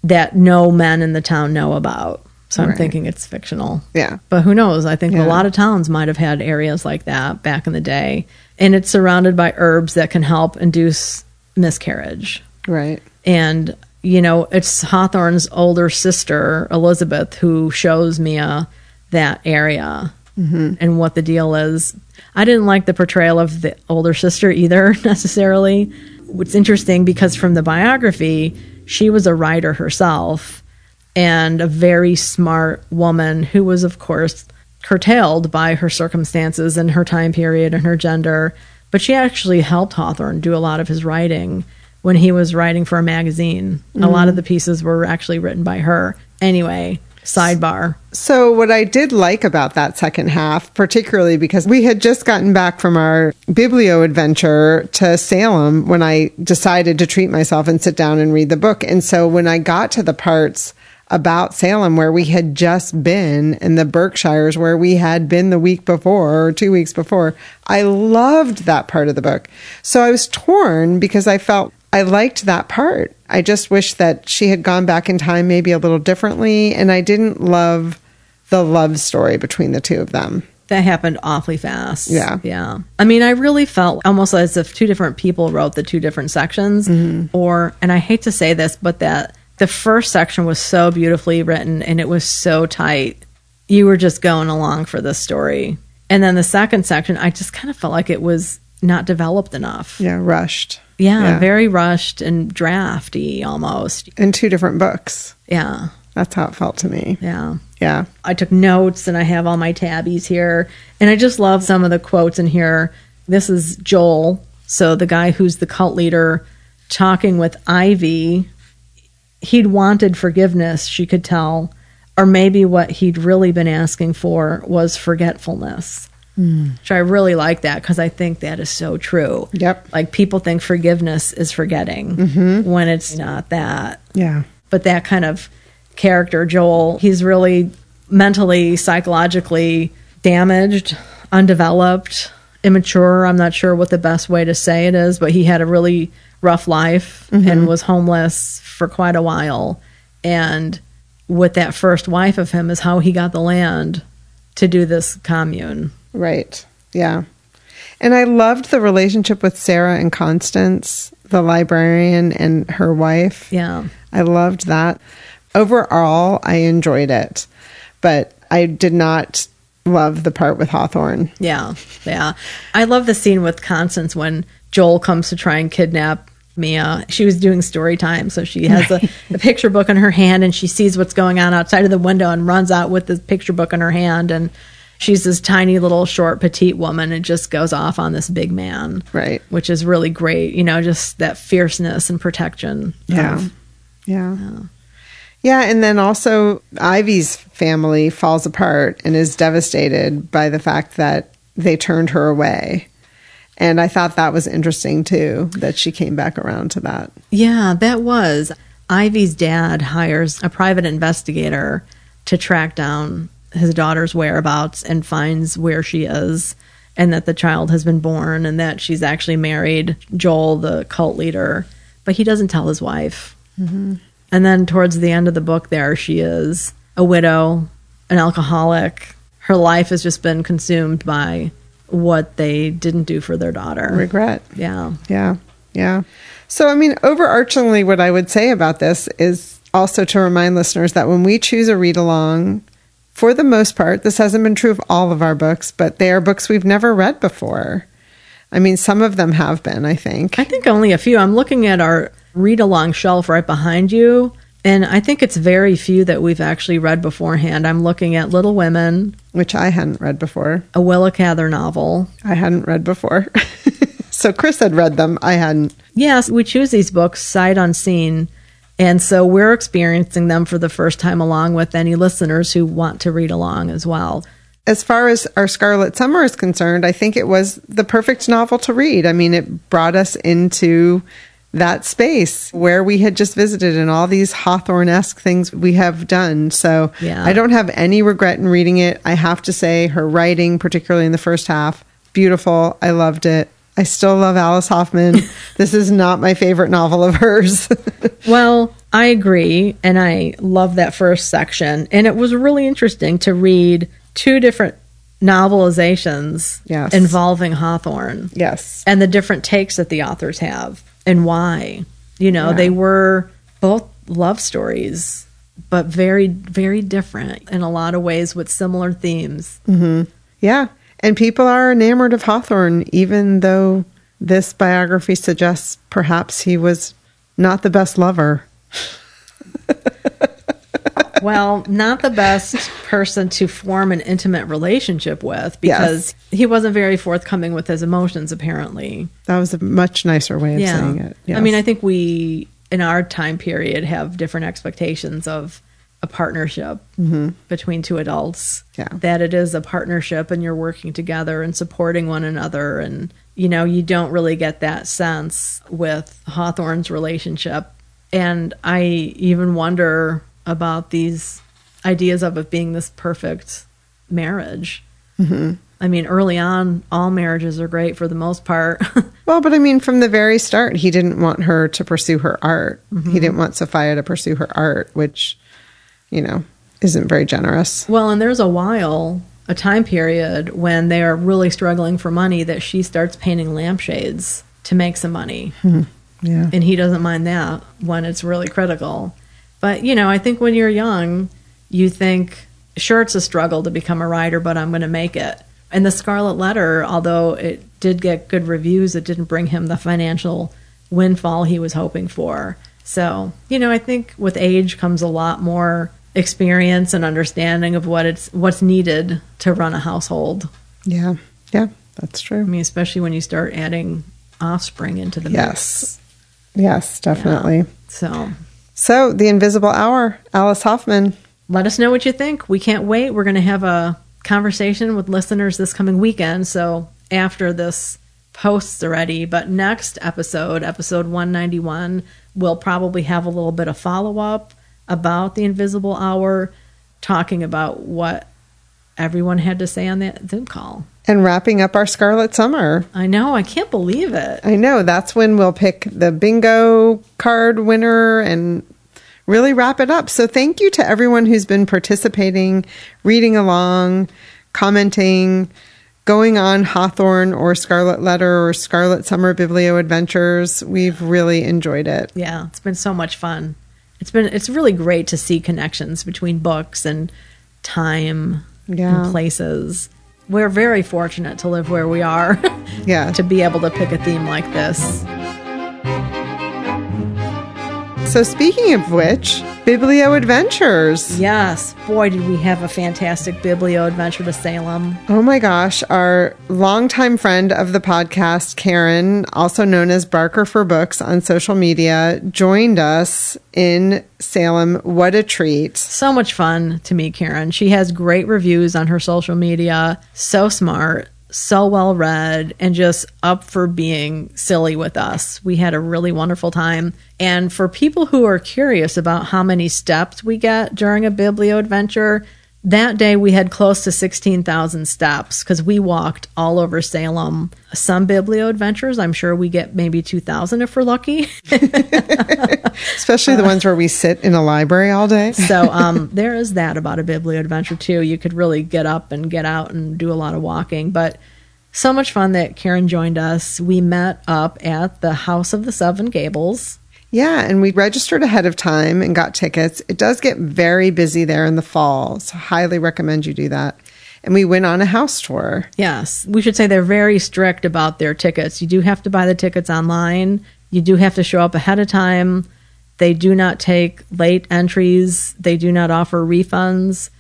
that no men in the town know about. So I'm thinking it's fictional. Yeah. But who knows? I think Yeah. a lot of towns might have had areas like that back in the day. And it's surrounded by herbs that can help induce miscarriage Right. and you know it's hawthorne's older sister elizabeth who shows mia that area mm-hmm. and what the deal is. I didn't like the portrayal of the older sister either necessarily. It's interesting because from the biography she was a writer herself and a very smart woman who was of course curtailed by her circumstances and her time period and her gender. But she actually helped hawthorne do a lot of his writing when he was writing for a magazine a lot of mm-hmm. the pieces were actually written by her anyway Sidebar. So, what I did like about that second half, particularly because we had just gotten back from our biblio adventure to Salem when I decided to treat myself and sit down and read the book. And so, when I got to the parts about Salem where we had just been in the Berkshires where we had been the week before or two weeks before, I loved that part of the book. So, I was torn because I felt I liked that part. I just wish that she had gone back in time maybe a little differently. And I didn't love the love story between the two of them. That happened awfully fast. Yeah. Yeah. I mean, I really felt almost as if two different people wrote the two different sections. Mm-hmm. Or, and I hate to say this, but that the first section was so beautifully written and it was so tight. You were just going along for the story. And then the second section, I just kind of felt like it was not developed enough. Yeah, rushed. Yeah, Yeah. very rushed and drafty almost. In two different books. Yeah, That's how it felt to me. yeah. Yeah. I took notes and I have all my tabbies here. And I just love some of the quotes in here. This is Joel, so the guy who's the cult leader, talking with Ivy. He'd wanted forgiveness, she could tell. Or maybe what he'd really been asking for was forgetfulness. Mm. Which I really like that because I think that is so true. Yep. Like people think forgiveness is forgetting mm-hmm. when it's not that. Yeah. but that kind of character joel he's really mentally psychologically damaged undeveloped immature. I'm not sure what the best way to say it is but he had a really rough life and mm-hmm. was homeless for quite a while. And with that first wife of him is how he got the land to do this commune Right. Yeah. And I loved the relationship with Sarah and Constance, the librarian and her wife. yeah I loved that. Overall, I enjoyed it, but I did not love the part with Hawthorne. Yeah, yeah. I love the scene with Constance when Joel comes to try and kidnap Mia. She was doing story time, so she has a, a picture book in her hand and she sees what's going on outside of the window and runs out with the picture book in her hand. And she's this tiny little short petite woman and just goes off on this big man, Right. which is really great. You know, just that fierceness and protection. Yeah. of- Yeah. Yeah, and then also Ivy's family falls apart and is devastated by the fact that they turned her away. And I thought that was interesting too, that she came back around to that. Yeah, that was. Ivy's dad hires a private investigator to track down his daughter's whereabouts and finds where she is and that the child has been born and that she's actually married Joel, the cult leader. But he doesn't tell his wife. Mm-hmm. And then towards the end of the book, there she is a widow, an alcoholic. Her life has just been consumed by what they didn't do for their daughter. Regret. Yeah. Yeah. Yeah. So, I mean, overarchingly, what I would say about this is also to remind listeners that when we choose a read along, for the most part, this hasn't been true of all of our books, but they are books we've never read before. I mean, some of them have been, I think. I think only a few. I'm looking at our read along shelf right behind you, and I think it's very few that we've actually read beforehand. I'm looking at Little Women, which I hadn't read before. a Willa Cather novel. I hadn't read before. so Chris had read them. I hadn't. Yes, we choose these books sight unseen, and so we're experiencing them for the first time along with any listeners who want to read along as well. As far as our Scarlet Summer is concerned, I think it was the perfect novel to read. I mean, it brought us into that space where we had just visited and all these Hawthorne esque things we have done. So Yeah. I don't have any regret in reading it. I have to say, her writing, particularly in the first half, beautiful. I loved it. I still love Alice Hoffman. this is not my favorite novel of hers. Well, I agree, and I love that first section. And it was really interesting to read two different novelizations Yes. involving Hawthorne. yes. and the different takes that the authors have and why. You know, Yeah. they were both love stories, but very, very different in a lot of ways with similar themes. Mm-hmm. Yeah. And people are enamored of Hawthorne, even though this biography suggests perhaps he was not the best lover. well, not the best person to form an intimate relationship with because he wasn't very forthcoming with his emotions, apparently. That was a much nicer way of saying it. I mean, I think we, in our time period, have different expectations of a partnership between two adults. Yeah. That it is a partnership and you're working together and supporting one another. And, you know, you don't really get that sense with Hawthorne's relationship. And I even wonder about these ideas of it being this perfect marriage. Mm-hmm. I mean, early on, all marriages are great for the most part. Well, but I mean, from the very start, he didn't want her to pursue her art. He didn't want Sophia to pursue her art, which, you know, isn't very generous. Well, and there's a while, a time period when they are really struggling for money that she starts painting lampshades to make some money. Hmm. Yeah. And he doesn't mind that when it's really critical. But, you know, I think when you're young, you think, sure, it's a struggle to become a writer, but I'm going to make it. And the Scarlet Letter, although it did get good reviews, it didn't bring him the financial windfall he was hoping for. So, you know, I think with age comes a lot more experience and understanding of what it's what's needed to run a household. Yeah. Yeah. That's true. I mean, especially when you start adding offspring into the mix. Yes. Yes, definitely. mix. So, So, The Invisible Hour, Alice Hoffman. let us know what you think. We can't wait. We're going to have a conversation with listeners this coming weekend. So after this posts already, but next episode, episode 191, we'll probably have a little bit of follow up about the invisible hour, talking about what everyone had to say on that Zoom call. And wrapping up our Scarlet Summer. I know, I can't believe it. I know that's when we'll pick the bingo card winner and really wrap it up. So thank you to everyone who's been participating, reading along, commenting, going on Hawthorne or Scarlet Letter or Scarlet Summer Biblio Adventures. We've really enjoyed it. Yeah, it's been so much fun. It's been it's really great to see connections between books and time Yeah. and places. We're very fortunate to live where we are Yeah. to be able to pick a theme like this. So speaking of which, Biblio Adventures. Yes, boy, did we have a fantastic biblio adventure to Salem. Oh my gosh, our longtime friend of the podcast, Karen, also known as Barker for Books on social media, joined us in Salem. What a treat. So much fun to meet Karen. She has great reviews on her social media. So smart, so well read, and just up for being silly with us. We had a really wonderful time. And for people who are curious about how many steps we get during a biblio adventure, that day we had close to 16,000 steps because we walked all over Salem. Some biblio adventures, I'm sure we get maybe 2,000 if we're lucky. Especially the ones where we sit in a library all day. So um, there is that about a biblio adventure too. You could really get up and get out and do a lot of walking. But so much fun that Karen joined us. We met up at the House of the Seven Gables. Yeah, and we registered ahead of time and got tickets. It does get very busy there in the fall, so highly recommend you do that. And we went on a house tour. Yes, we should say they're very strict about their tickets. You do have to buy the tickets online. You do have to show up ahead of time. They do not take late entries. They do not offer refunds.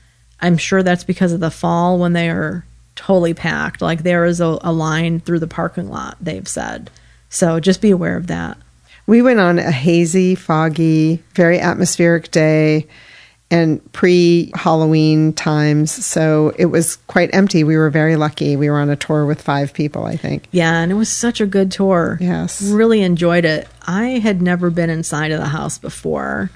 I'm sure that's because of the fall when they are totally packed. Like there is a, a line through the parking lot, they've said. So just be aware of that. We went on a hazy, foggy, very atmospheric day and pre Halloween times. So it was quite empty. We were very lucky. We were on a tour with five people, I think. Yeah, and it was such a good tour. Yes. Really enjoyed it. I had never been inside of the house before.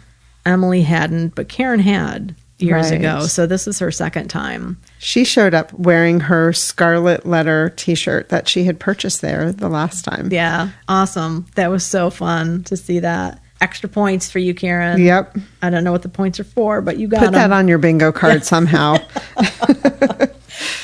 Emily hadn't, but Karen had years Right. ago. So this is her second time. She showed up wearing her Scarlet Letter t shirt that she had purchased there the last time. Yeah, awesome. That was so fun to see that. Extra points for you, Karen. Yep. I don't know what the points are for, but you got Put that on your bingo card somehow.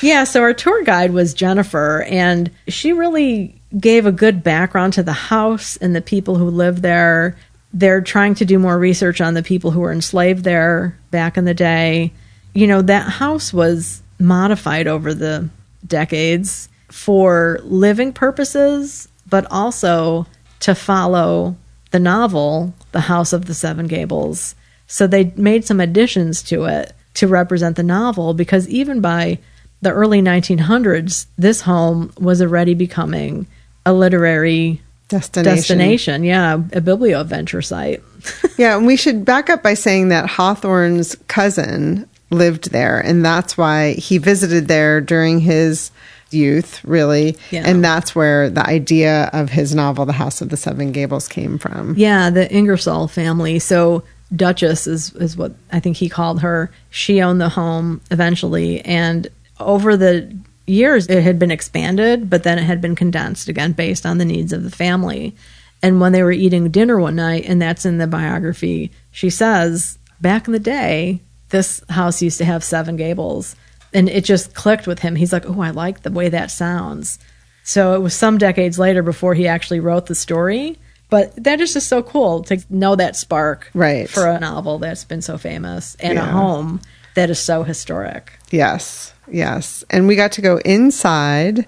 Yeah, so our tour guide was Jennifer, and she really gave a good background to the house and the people who live there. They're trying to do more research on the people who were enslaved there back in the day. You know, that house was modified over the decades for living purposes, but also to follow the novel, The House of the Seven Gables. So they made some additions to it to represent the novel because even by the early 1900s, this home was already becoming a literary Destination. destination. Yeah, a biblioventure site. Yeah, and we should back up by saying that Hawthorne's cousin lived there, and that's why he visited there during his youth, really. Yeah. And that's where the idea of his novel, The House of the Seven Gables, came from. Yeah, the Ingersoll family. So Duchess is is what I think he called her. She owned the home eventually, and over the years it had been expanded, but then it had been condensed again based on the needs of the family. And when they were eating dinner one night, and that's in the biography, she says, back in the day, this house used to have seven gables. And it just clicked with him. He's like, oh, I like the way that sounds. So it was some decades later before he actually wrote the story. But that is just so cool to know that spark Right. for a novel that's been so famous and a home that is so historic. Yes, yes. And we got to go inside.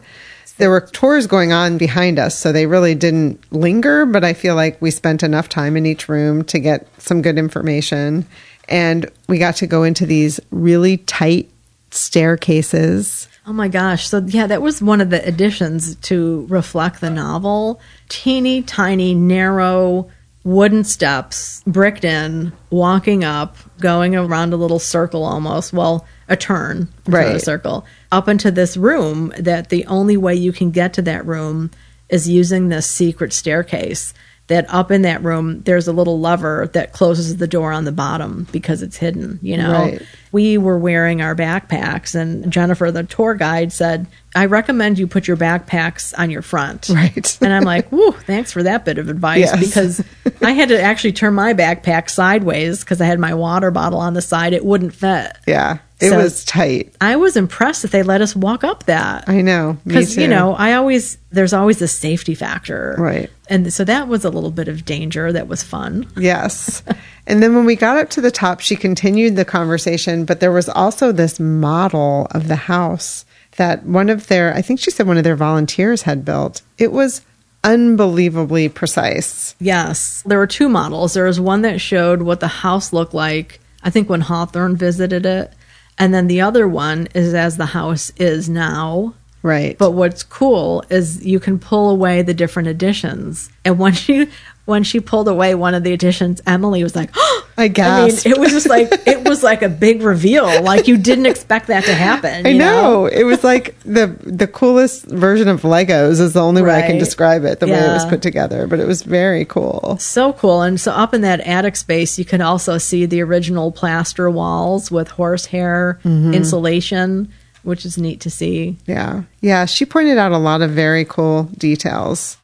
There were tours going on behind us, so they really didn't linger, but I feel like we spent enough time in each room to get some good information. And we got to go into these really tight staircases. Oh my gosh. So, yeah, that was one of the additions to reflect the novel. Teeny tiny, narrow wooden steps, bricked in, walking up, going around a little circle almost. Well, a turn, not a circle, up into this room that the only way you can get to that room is using this secret staircase. That up in that room, there's a little lever that closes the door on the bottom because it's hidden, you know? Right. we were wearing our backpacks and Jennifer the tour guide said, "I recommend you put your backpacks on your front." Right. And I'm like, "Woo, thanks for that bit of advice Yes. because I had to actually turn my backpack sideways because I had my water bottle on the side. It wouldn't fit." Yeah, it So- was tight. I was impressed that they let us walk up that. I know. Because, you know, I always, there's always a safety factor. Right. And so that was a little bit of danger that was fun. Yes. and then when we got up to the top, she continued the conversation, but there was also this model of the house that one of their, I think she said one of their volunteers had built. It was unbelievably precise. Yes. There were two models. There was one that showed what the house looked like, I think when Hawthorne visited it. And then the other one is as the house is now. Right. But what's cool is you can pull away the different additions. And once she when she pulled away one of the additions, Emily was like, oh, I I mean, it was just like it was like a big reveal. Like you didn't expect that to happen. I you know. It was like the the coolest version of Legos is the only way I can describe it, the way it was put together. But it was very cool. So cool. And so up in that attic space, you can also see the original plaster walls with horsehair Mm-hmm. insulation, which is neat to see. Yeah. Yeah. She pointed out a lot of very cool details.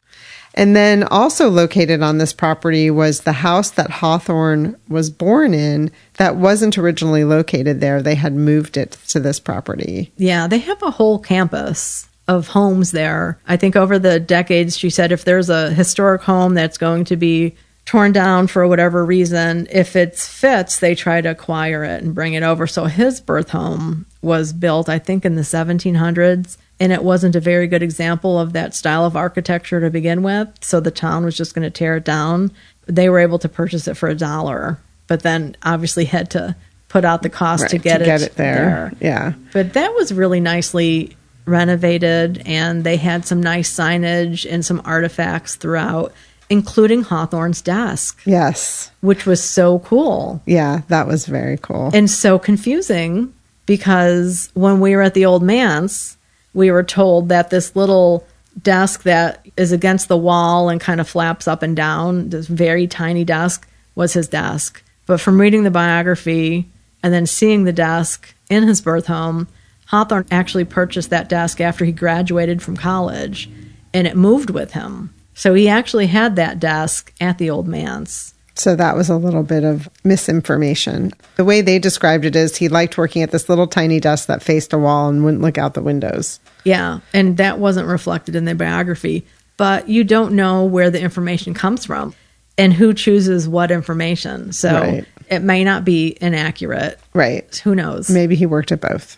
And then also located on this property was the house that Hawthorne was born in that wasn't originally located there. They had moved it to this property. Yeah, they have a whole campus of homes there. I think over the decades, she said if there's a historic home that's going to be torn down for whatever reason, if it fits, they try to acquire it and bring it over. So his birth home was built, I think, in the 1700s. And it wasn't a very good example of that style of architecture to begin with. So the town was just going to tear it down. They were able to purchase it for a dollar, but then obviously had to put out the cost to get, to it, get it there. Yeah. but that was really nicely renovated, and they had some nice signage and some artifacts throughout, including Hawthorne's desk, Yes. which was so cool Yeah. That was very cool. and so confusing because when we were at the old manse, we were told that this little desk that is against the wall and kind of flaps up and down, this very tiny desk, was his desk. But from reading the biography and then seeing the desk in his birth home, Hawthorne actually purchased that desk after he graduated from college and it moved with him. So he actually had that desk at the old manse. So that was a little bit of misinformation. The way they described it is he liked working at this little tiny desk that faced a wall and wouldn't look out the windows. Yeah, and that wasn't reflected in the biography. But you don't know where the information comes from and who chooses what information. So Right. it may not be inaccurate. Right. Who knows? Maybe he worked at both.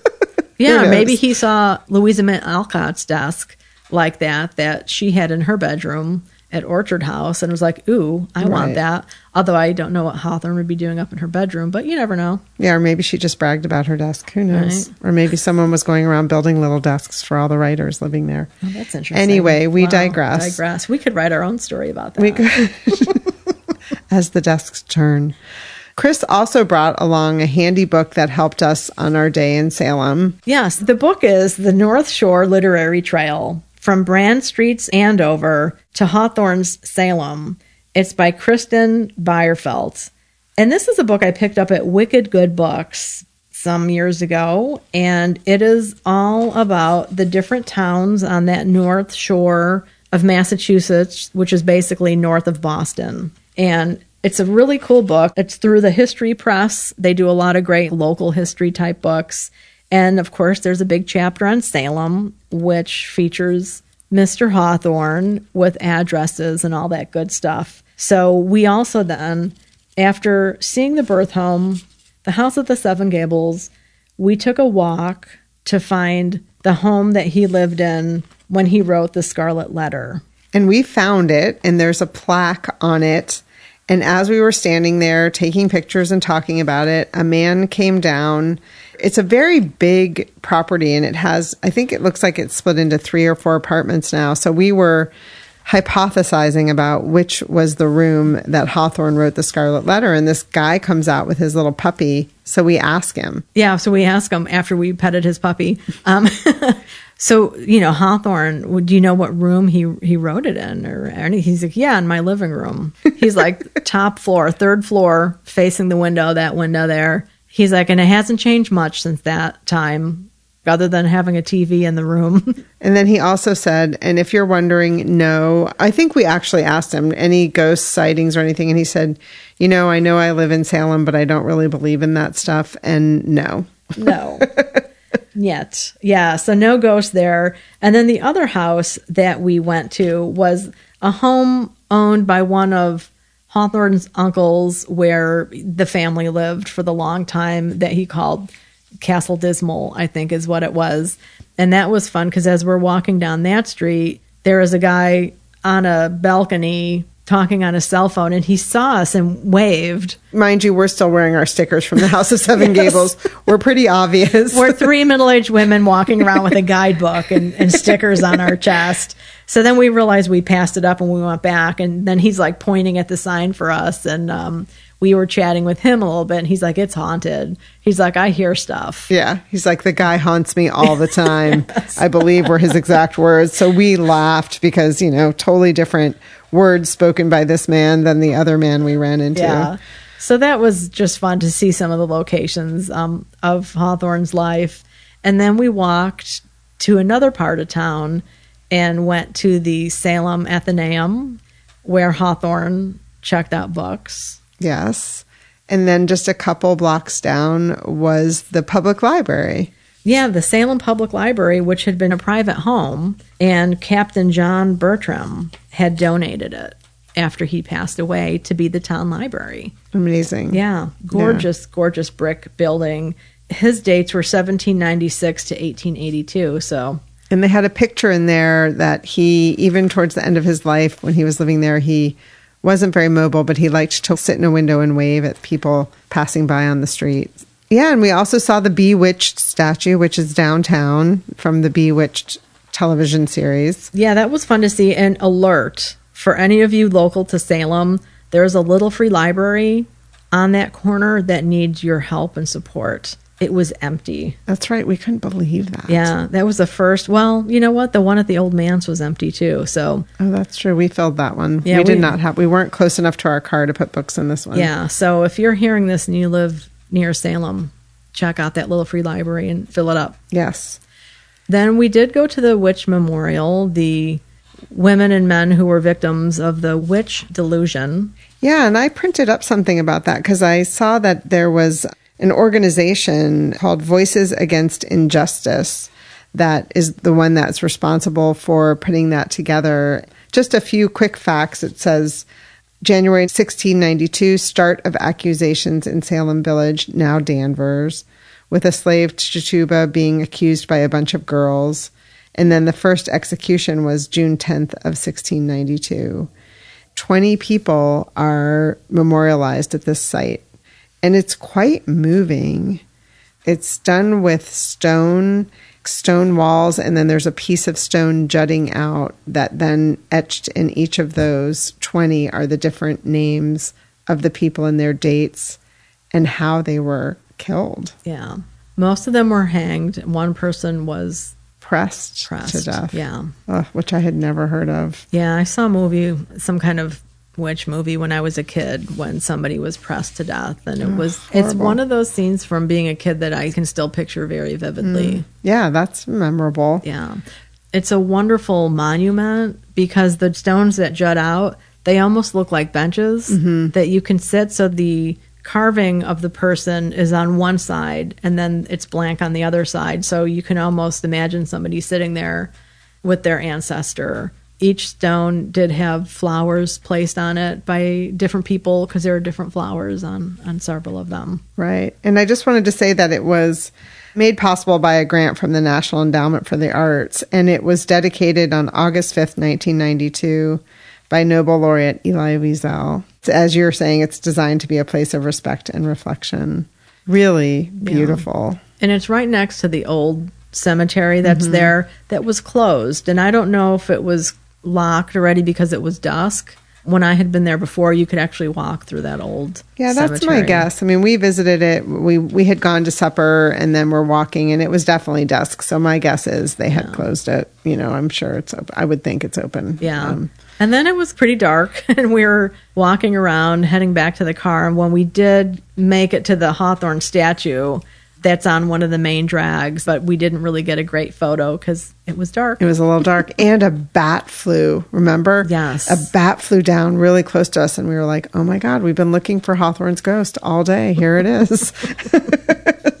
yeah, maybe he saw Louisa May Alcott's desk like that, that she had in her bedroom. At Orchard House and was like, ooh, I want that. Although I don't know what Hawthorne would be doing up in her bedroom, but you never know. Yeah, or maybe she just bragged about her desk. Who knows? Or maybe someone was going around building little desks for all the writers living there. Oh, that's interesting. Anyway, we digress. Digress. We could write our own story about that. We could, as the desks turn. Chris also brought along a handy book that helped us on our day in Salem. Yes, the book is The North Shore Literary Trail from Bradstreet's Andover to Hawthorne's Salem. It's by Kristin Bierfelt. And this is a book I picked up at Wicked Good Books some years ago. And it is all about the different towns on that North Shore of Massachusetts, which is basically north of Boston. And it's a really cool book. It's through the History Press. They do a lot of great local history type books. And of course, there's a big chapter on Salem, which features Mr. Hawthorne with addresses and all that good stuff. So we also then, after seeing the birth home, the house at the Seven Gables, we took a walk to find the home that he lived in when he wrote the Scarlet Letter. And we found it, and there's a plaque on it. And as we were standing there taking pictures and talking about it, a man came down. It's a very big property, and it has, I think it looks like it's split into three or four apartments now. So we were hypothesizing about which was the room that Hawthorne wrote the Scarlet Letter. And this guy comes out with his little puppy. So we ask him. Yeah, so we ask him after we petted his puppy. Um, so you know, Hawthorne, would- you know what room he he wrote it in, or any? He's like, yeah, in my living room. He's like top floor, third floor, facing the window. That window there. He's like, and it hasn't changed much since that time, other than having a TV in the room. And then he also said, and if you're wondering, no, I think we actually asked him any ghost sightings or anything. And he said, you know, I know I live in Salem, but I don't really believe in that stuff. And no. No. Yet. Yeah. So no ghost there. And then the other house that we went to was a home owned by one of Hawthorne's uncles where the family lived for the long time that he called Castle Dismal, I think is what it was. And that was fun because as we're walking down that street, there is a guy on a balcony talking on his cell phone and he saw us and waved. Mind you, we're still wearing our stickers from the House of Seven Yes. Gables. We're pretty obvious. We're three middle aged women walking around with a guidebook and, and stickers on our chest. So then we realized we passed it up and we went back. And then he's like pointing at the sign for us. And um, we were chatting with him a little bit. And he's like, it's haunted. He's like, I hear stuff. yeah. He's like, the guy haunts me all the time. I believe were his exact words. So we laughed because, you know, totally different words spoken by this man than the other man we ran into. Yeah. So that was just fun to see some of the locations um, of Hawthorne's life. And then we walked to another part of town and went to the Salem Athenaeum where Hawthorne checked out books. Yes. And then just a couple blocks down was the public library. Yeah, the Salem Public Library, which had been a private home, and Captain John Bertram had donated it after he passed away to be the town library. Amazing. Yeah, gorgeous, gorgeous brick building. His dates were 1796 to 1882. So, And they had a picture in there that he, even towards the end of his life, when he was living there, he wasn't very mobile, but he liked to sit in a window and wave at people passing by on the street. Yeah, and we also saw the Bewitched statue, which is downtown from the Bewitched television series. yeah, that was fun to see. And alert for any of you local to Salem, there's a little free library on that corner that needs your help and support. It was empty. That's right. We couldn't believe that. Yeah, that was the first. Well, you know what? The one at the old manse was empty too. So, Oh, that's true. We filled that one. Yeah, we did not have, we weren't close enough to our car to put books in this one. yeah. So, if you're hearing this and you live near Salem, check out that little free library and fill it up. Yes. Then we did go to the witch memorial, the women and men who were victims of the witch delusion. Yeah, and I printed up something about that because I saw that there was an organization called Voices Against Injustice that is the one that's responsible for putting that together. Just a few quick facts. It says January 1692, start of accusations in Salem Village, now Danvers, with a slave Tituba being accused by a bunch of girls. And then the first execution was June 10th of 1692. 20 people are memorialized at this site. And it's quite moving. It's done with stone, stone walls, and then there's a piece of stone jutting out that then etched in each of those 20 are the different names of the people and their dates and how they were killed, Yeah. Most of them were hanged. One person was pressed, pressed. to death, Yeah. Ugh, which I had never heard of. Yeah, I saw a movie, some kind of witch movie when I was a kid when somebody was pressed to death and it was it's one of those scenes from being a kid that I can still picture very vividly. Mm. Yeah, that's memorable. Yeah. It's a wonderful monument because the stones that jut out, they almost look like benches mm-hmm. that you can sit so the carving of the person is on one side and then it's blank on the other side so you can almost imagine somebody sitting there with their ancestor. Each stone did have flowers placed on it by different people because there are different flowers on on several of them. Right. And I just wanted to say that it was made possible by a grant from the National Endowment for the Arts, and it was dedicated on August 5th, 1992, by Nobel laureate Elie Wiesel. As you're saying, it's designed to be a place of respect and reflection. Really beautiful. And it's right next to the old cemetery that's Mm-hmm. there that was closed. And I don't know if it was locked already because it was dusk. When I had been there before, you could actually walk through that old Yeah, that's my guess. I mean, we visited it. We we had gone to supper and then we're walking, and it was definitely dusk. So my guess is they had closed it. You know, I'm sure it's. Open. I would think it's open. Yeah. Um, and then it was pretty dark, and we were walking around, heading back to the car. And when we did make it to the Hawthorne statue, that's on one of the main drags, but we didn't really get a great photo because it was dark. It was a little dark, and a bat flew. Remember? Yes. a bat flew down really close to us, and we were like, "Oh my god, we've been looking for Hawthorne's ghost all day. Here it is."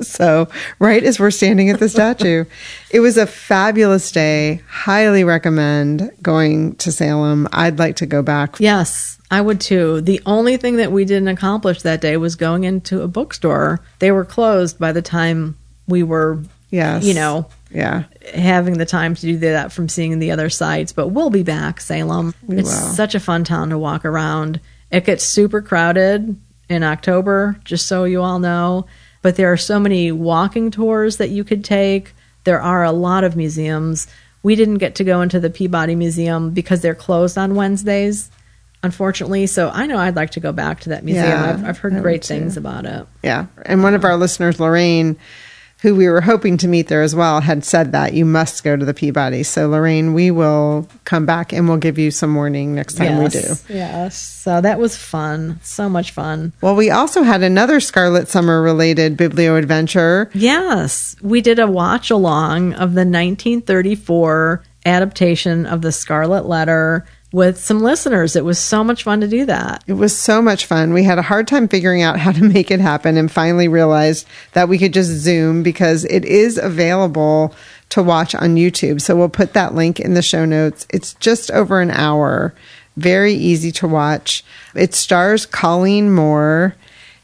so, right as we're standing at the statue, it was a fabulous day. Highly recommend going to Salem. I'd like to go back. Yes, I would too. The only thing that we didn't accomplish that day was going into a bookstore. They were closed by the time we were, Yes, you know, yeah, having the time to do that from seeing the other sites. But we'll be back, Salem. it's will. such a fun town to walk around. It gets super crowded in October, just so you all know. But there are so many walking tours that you could take. There are a lot of museums. We didn't get to go into the Peabody Museum because they're closed on Wednesdays, unfortunately. So I know I'd like to go back to that museum. Yeah, I've, I've heard great things about it. yeah. And one of our listeners, Lorraine, who we were hoping to meet there as well, had said that you must go to the Peabody. So, Lorraine, we will come back and we'll give you some warning next time we do. Yes, Yes. So that was fun. So much fun. Well, we also had another Scarlet Summer related biblio adventure. Yes, we did a watch along of the 1934 adaptation of the Scarlet Letter with some listeners. It was so much fun to do that. It was so much fun. We had a hard time figuring out how to make it happen and finally realized that we could just Zoom because it is available to watch on YouTube. So we'll put that link in the show notes. It's just over an hour, very easy to watch. It stars Colleen Moore.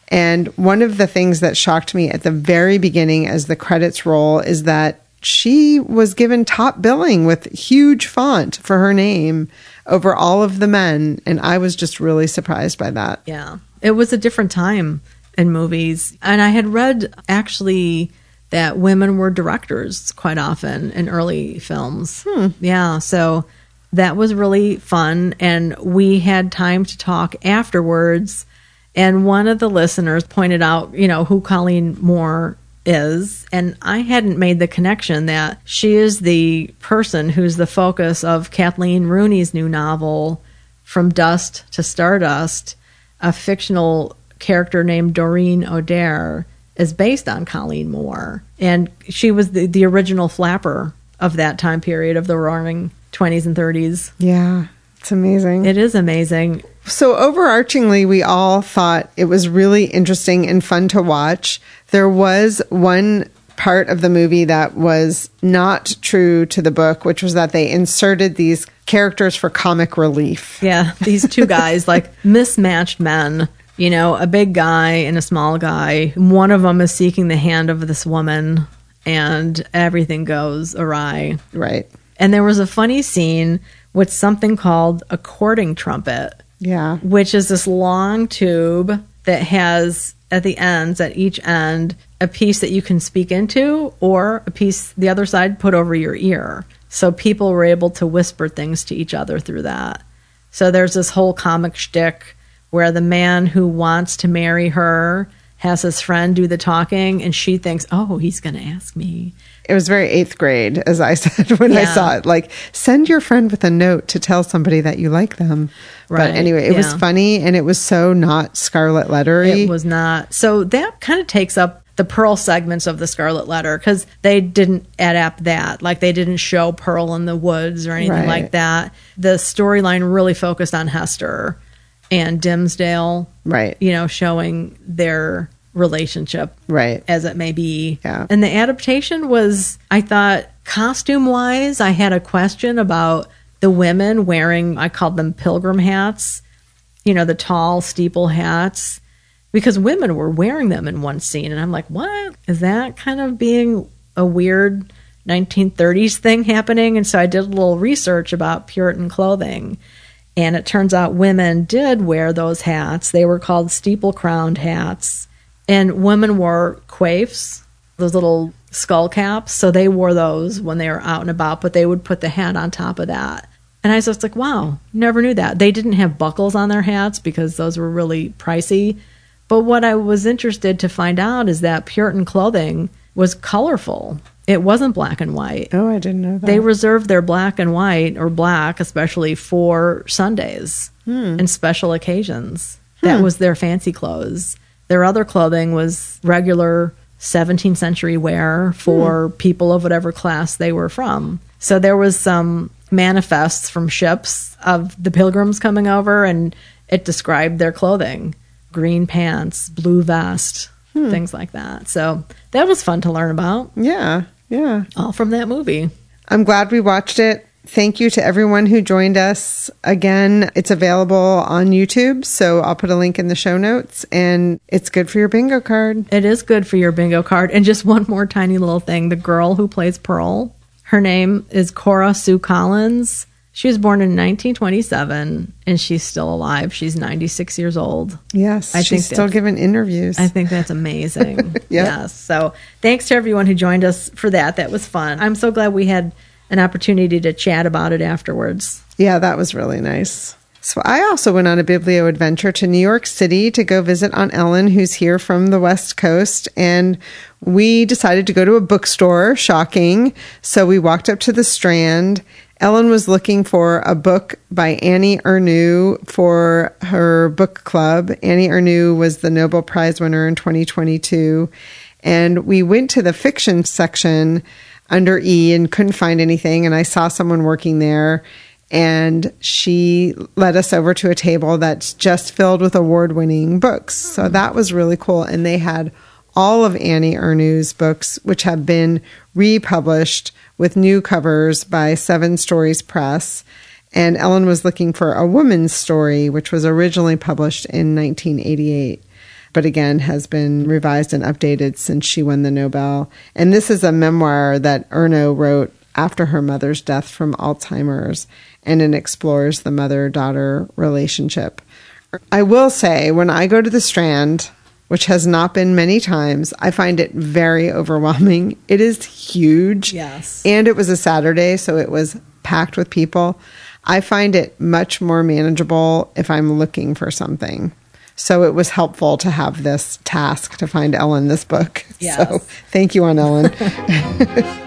And one of the things that shocked me at the very beginning as the credits roll is that she was given top billing with huge font for her name over all of the men. And I was just really surprised by that. Yeah. It was a different time in movies. And I had read actually that women were directors quite often in early films. Hmm. Yeah. So that was really fun. And we had time to talk afterwards. And one of the listeners pointed out, you know, who Colleen Moore is. And I hadn't made the connection that she is the person who's the focus of Kathleen Rooney's new novel, From Dust to Stardust. A fictional character named Doreen O'Dare is based on Colleen Moore. And she was the, the original flapper of that time period of the roaring 20s and 30s. Yeah, it's amazing. It is amazing. So, overarchingly, we all thought it was really interesting and fun to watch. There was one part of the movie that was not true to the book, which was that they inserted these characters for comic relief. Yeah, these two guys, like mismatched men, you know, a big guy and a small guy. One of them is seeking the hand of this woman, and everything goes awry. Right. And there was a funny scene with something called a courting trumpet. Yeah. which is this long tube that has at the ends, at each end, a piece that you can speak into or a piece the other side put over your ear. So people were able to whisper things to each other through that. So there's this whole comic shtick where the man who wants to marry her has his friend do the talking and she thinks, oh, he's going to ask me. It was very eighth grade, as I said when I saw it. Like, send your friend with a note to tell somebody that you like them. Right, But anyway, it was funny and it was so not scarlet lettery. It was not. So that kind of takes up the Pearl segments of the Scarlet Letter because they didn't adapt that. Like they didn't show Pearl in the woods or anything Right. like that. The storyline really focused on Hester and Dimmesdale, right. you know, showing their relationship Right. as it may be. Yeah. And the adaptation was, I thought, costume wise, I had a question about the women wearing, I called them pilgrim hats, you know, the tall steeple hats, because women were wearing them in one scene. And I'm like, what? Is that kind of being a weird 1930s thing happening? And so I did a little research about Puritan clothing. And it turns out women did wear those hats. They were called steeple crowned hats. And women wore coifs, those little skull caps. So they wore those when they were out and about, but they would put the hat on top of that. And I was just like, wow, never knew that. They didn't have buckles on their hats because those were really pricey. But what I was interested to find out is that Puritan clothing was colorful. It wasn't black and white. Oh, I didn't know that. They reserved their black and white or black, especially for Sundays hmm. and special occasions. That hmm. was their fancy clothes. Their other clothing was regular 17th century wear for hmm. people of whatever class they were from. So there was some manifests from ships of the pilgrims coming over, and it described their clothing green pants, blue vest, hmm. things like that. So that was fun to learn about, yeah. Yeah. all from that movie. I'm glad we watched it. Thank you to everyone who joined us. Again, it's available on YouTube, so I'll put a link in the show notes and it's good for your bingo card. It is good for your bingo card. And just one more tiny little thing the girl who plays Pearl, her name is Cora Sue Collins. She was born in 1927 and she's still alive. She's 96 years old. Yes, I she's think still giving interviews. I think that's amazing. Yeah. Yes. So thanks to everyone who joined us for that. That was fun. I'm so glad we had an opportunity to chat about it afterwards. Yeah, that was really nice. So I also went on a biblio adventure to New York City to go visit Aunt Ellen, who's here from the West Coast, and we decided to go to a bookstore. Shocking! So we walked up to the Strand. Ellen was looking for a book by Annie Ernaux for her book club. Annie Ernaux was the Nobel Prize winner in 2022, and we went to the fiction section under E and couldn't find anything. And I saw someone working there and she led us over to a table that's just filled with award winning books. So hmm. that was really cool. And they had all of Annie Ernaux's books, which have been republished with new covers by Seven Stories Press. And Ellen was looking for a woman's story, which was originally published in 1988 but again has been revised and updated since she won the Nobel. And this is a memoir that Ernaux wrote after her mother's death from Alzheimer's, and it explores the mother daughter relationship. I will say, when I go to the Strand, which has not been many times, I find it very overwhelming. It is huge. Yes. And it was a Saturday, so it was packed with people. I find it much more manageable if I'm looking for something. So it was helpful to have this task to find Ellen this book. Yes. So thank you on Ellen.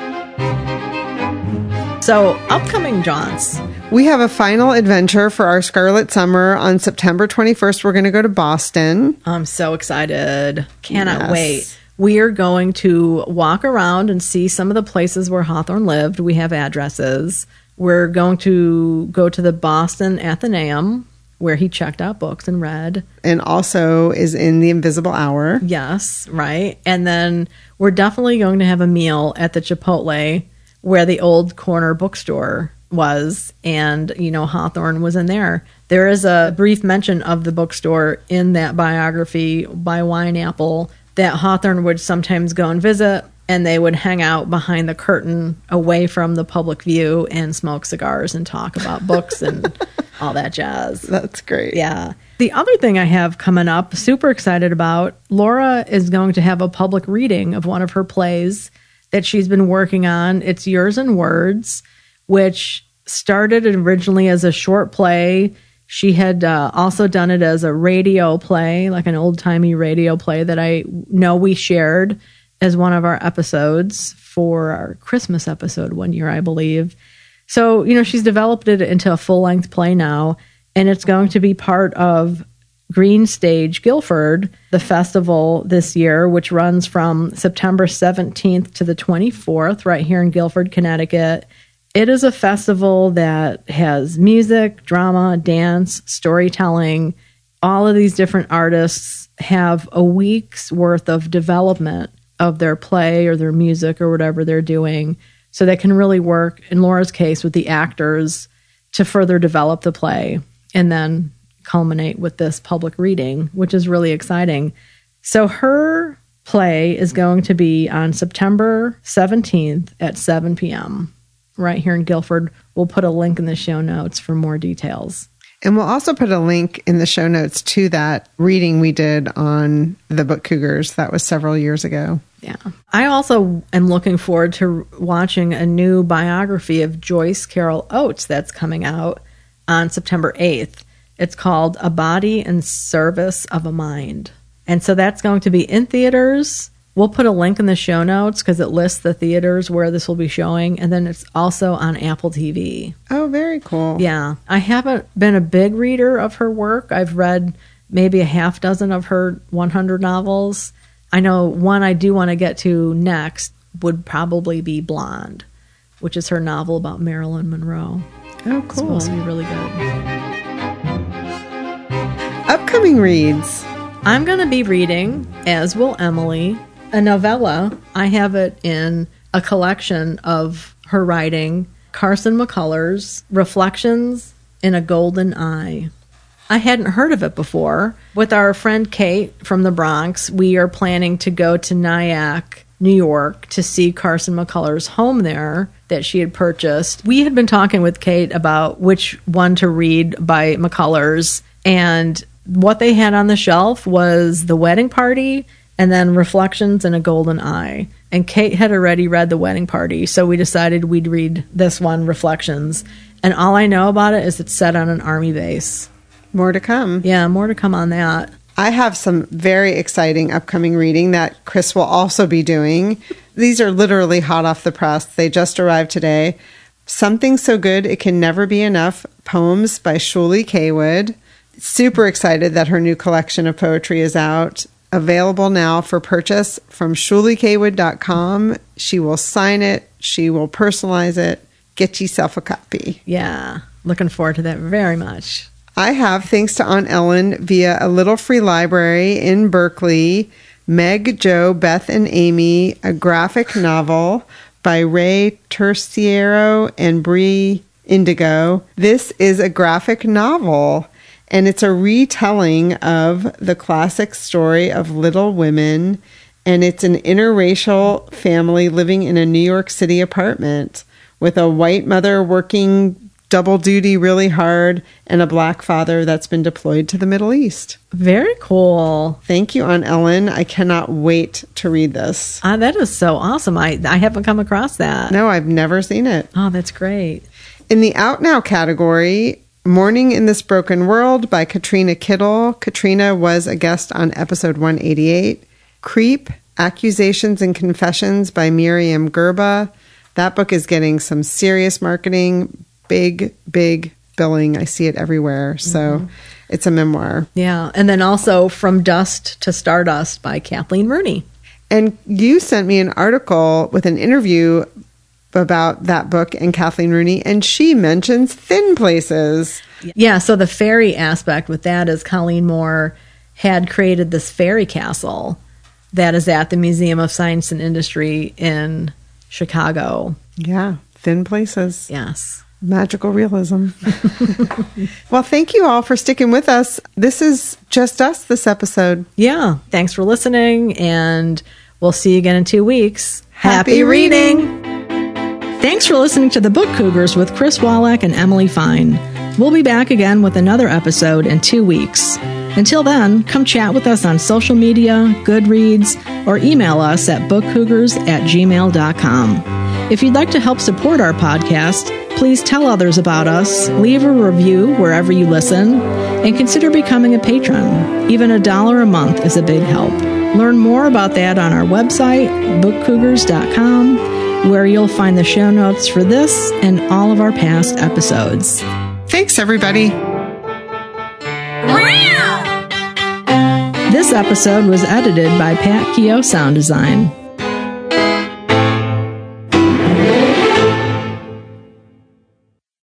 So, upcoming jaunts. we have a final adventure for our Scarlet Summer on September 21st. We're going to go to Boston. I'm so excited. Cannot Yes. wait. We are going to walk around and see some of the places where Hawthorne lived. We have addresses. We're going to go to the Boston Athenaeum where he checked out books and read. and also is in the Invisible Hour. Yes, right. And then we're definitely going to have a meal at the Chipotle where the old corner bookstore was. And, you know, Hawthorne was in there. There is a brief mention of the bookstore in that biography by Wineapple that Hawthorne would sometimes go and visit and they would hang out behind the curtain away from the public view and smoke cigars and talk about books and all that jazz. That's great. Yeah. The other thing I have coming up, super excited about, Laura is going to have a public reading of one of her plays that she's been working on. It's Yours in Words, which started originally as a short play. She had uh, also done it as a radio play, like an old timey radio play that I know we shared as one of our episodes for our Christmas episode one year, I believe. So, you know, she's developed it into a full length play now, and it's going to be part of Green Stage Guilford, the festival this year, which runs from September 17th to the 24th, right here in Guilford, Connecticut. It is a festival that has music, drama, dance, storytelling. All of these different artists have a week's worth of development of their play or their music or whatever they're doing. So they can really work, in Laura's case, with the actors to further develop the play and then culminate with this public reading, which is really exciting. So her play is going to be on September 17th at 7 p.m. right here in Guilford. We'll put a link in the show notes for more details. And we'll also put a link in the show notes to that reading we did on the book Cougars. That was several years ago. Yeah. I also am looking forward to watching a new biography of Joyce Carol Oates that's coming out on September 8th. It's called A Body in Service of a Mind. And so that's going to be in theaters We'll put a link in the show notes because it lists the theaters where this will be showing, and then it's also on Apple TV. Oh, very cool. Yeah. I haven't been a big reader of her work. I've read maybe a half dozen of her 100 novels. I know one I do want to get to next would probably be Blonde, which is her novel about Marilyn Monroe. Oh, cool. It's supposed to be really good. Upcoming reads. I'm going to be reading, as will Emily, a novella. I have it in a collection of her writing, Carson McCullers' Reflections in a Golden Eye. I hadn't heard of it before. With our friend Kate from the Bronx, we are planning to go to Nyack, New York, to see Carson McCullers' home there that she had purchased. We had been talking with Kate about which one to read by McCullers, and what they had on the shelf was The Wedding Party and then Reflections in a Golden Eye. And Kate had already read The Wedding Party, so we decided we'd read this one, Reflections. And all I know about it is it's set on an army base. More to come. Yeah, more to come on that. I have some very exciting upcoming reading that Chris will also be doing. These are literally hot off the press. They just arrived today. Something So Good It Can Never Be Enough Poems by Shuli Kaywood. Super excited that her new collection of poetry is out available now for purchase from ShuliKaywood.com. She will sign it, she will personalize it. Get yourself a copy. Yeah, looking forward to that very much. I have, thanks to Aunt Ellen, via a little free library in Berkeley, Meg, Joe, Beth, and Amy, a graphic novel by Rey Terciero and Bre Indigo. This is a graphic novel and it's a retelling of the classic story of Little Women. And it's an interracial family living in a New York City apartment with a white mother working double duty really hard and a black father that's been deployed to the Middle East. Very cool. Thank you, Aunt Ellen. I cannot wait to read this. Ah, that is so awesome. I, I haven't come across that. No, I've never seen it. Oh, that's great. In the Out Now category, Morning in This Broken World by Katrina Kittle. Katrina was a guest on episode 188. Creep Accusations and Confessions by Myriam Gurba. That book is getting some serious marketing, big, big billing. I see it everywhere. So mm-hmm. it's a memoir. Yeah. And then also From Dust to Stardust by Kathleen Rooney. And you sent me an article with an interview about that book and Kathleen Rooney, and she mentions thin places. Yeah, so the fairy aspect with that is Colleen Moore had created this fairy castle that is at the Museum of Science and Industry in Chicago. Yeah, thin places. Yes. Magical realism. well, thank you all for sticking with us. This is just us this episode. Yeah. Thanks for listening, and we'll see you again in two weeks. Happy reading! Thanks for listening to the Book Cougars with Chris Wolak and Emily Fine. We'll be back again with another episode in two weeks. Until then, come chat with us on social media, Goodreads, or email us at bookcougars at gmail.com. If you'd like to help support our podcast, please tell others about us, leave a review wherever you listen, and consider becoming a patron. Even a dollar a month is a big help. Learn more about that on our website, bookcougars.com, where you'll find the show notes for this and all of our past episodes. Thanks, everybody. This episode was edited by Pat Keogh Sound Design.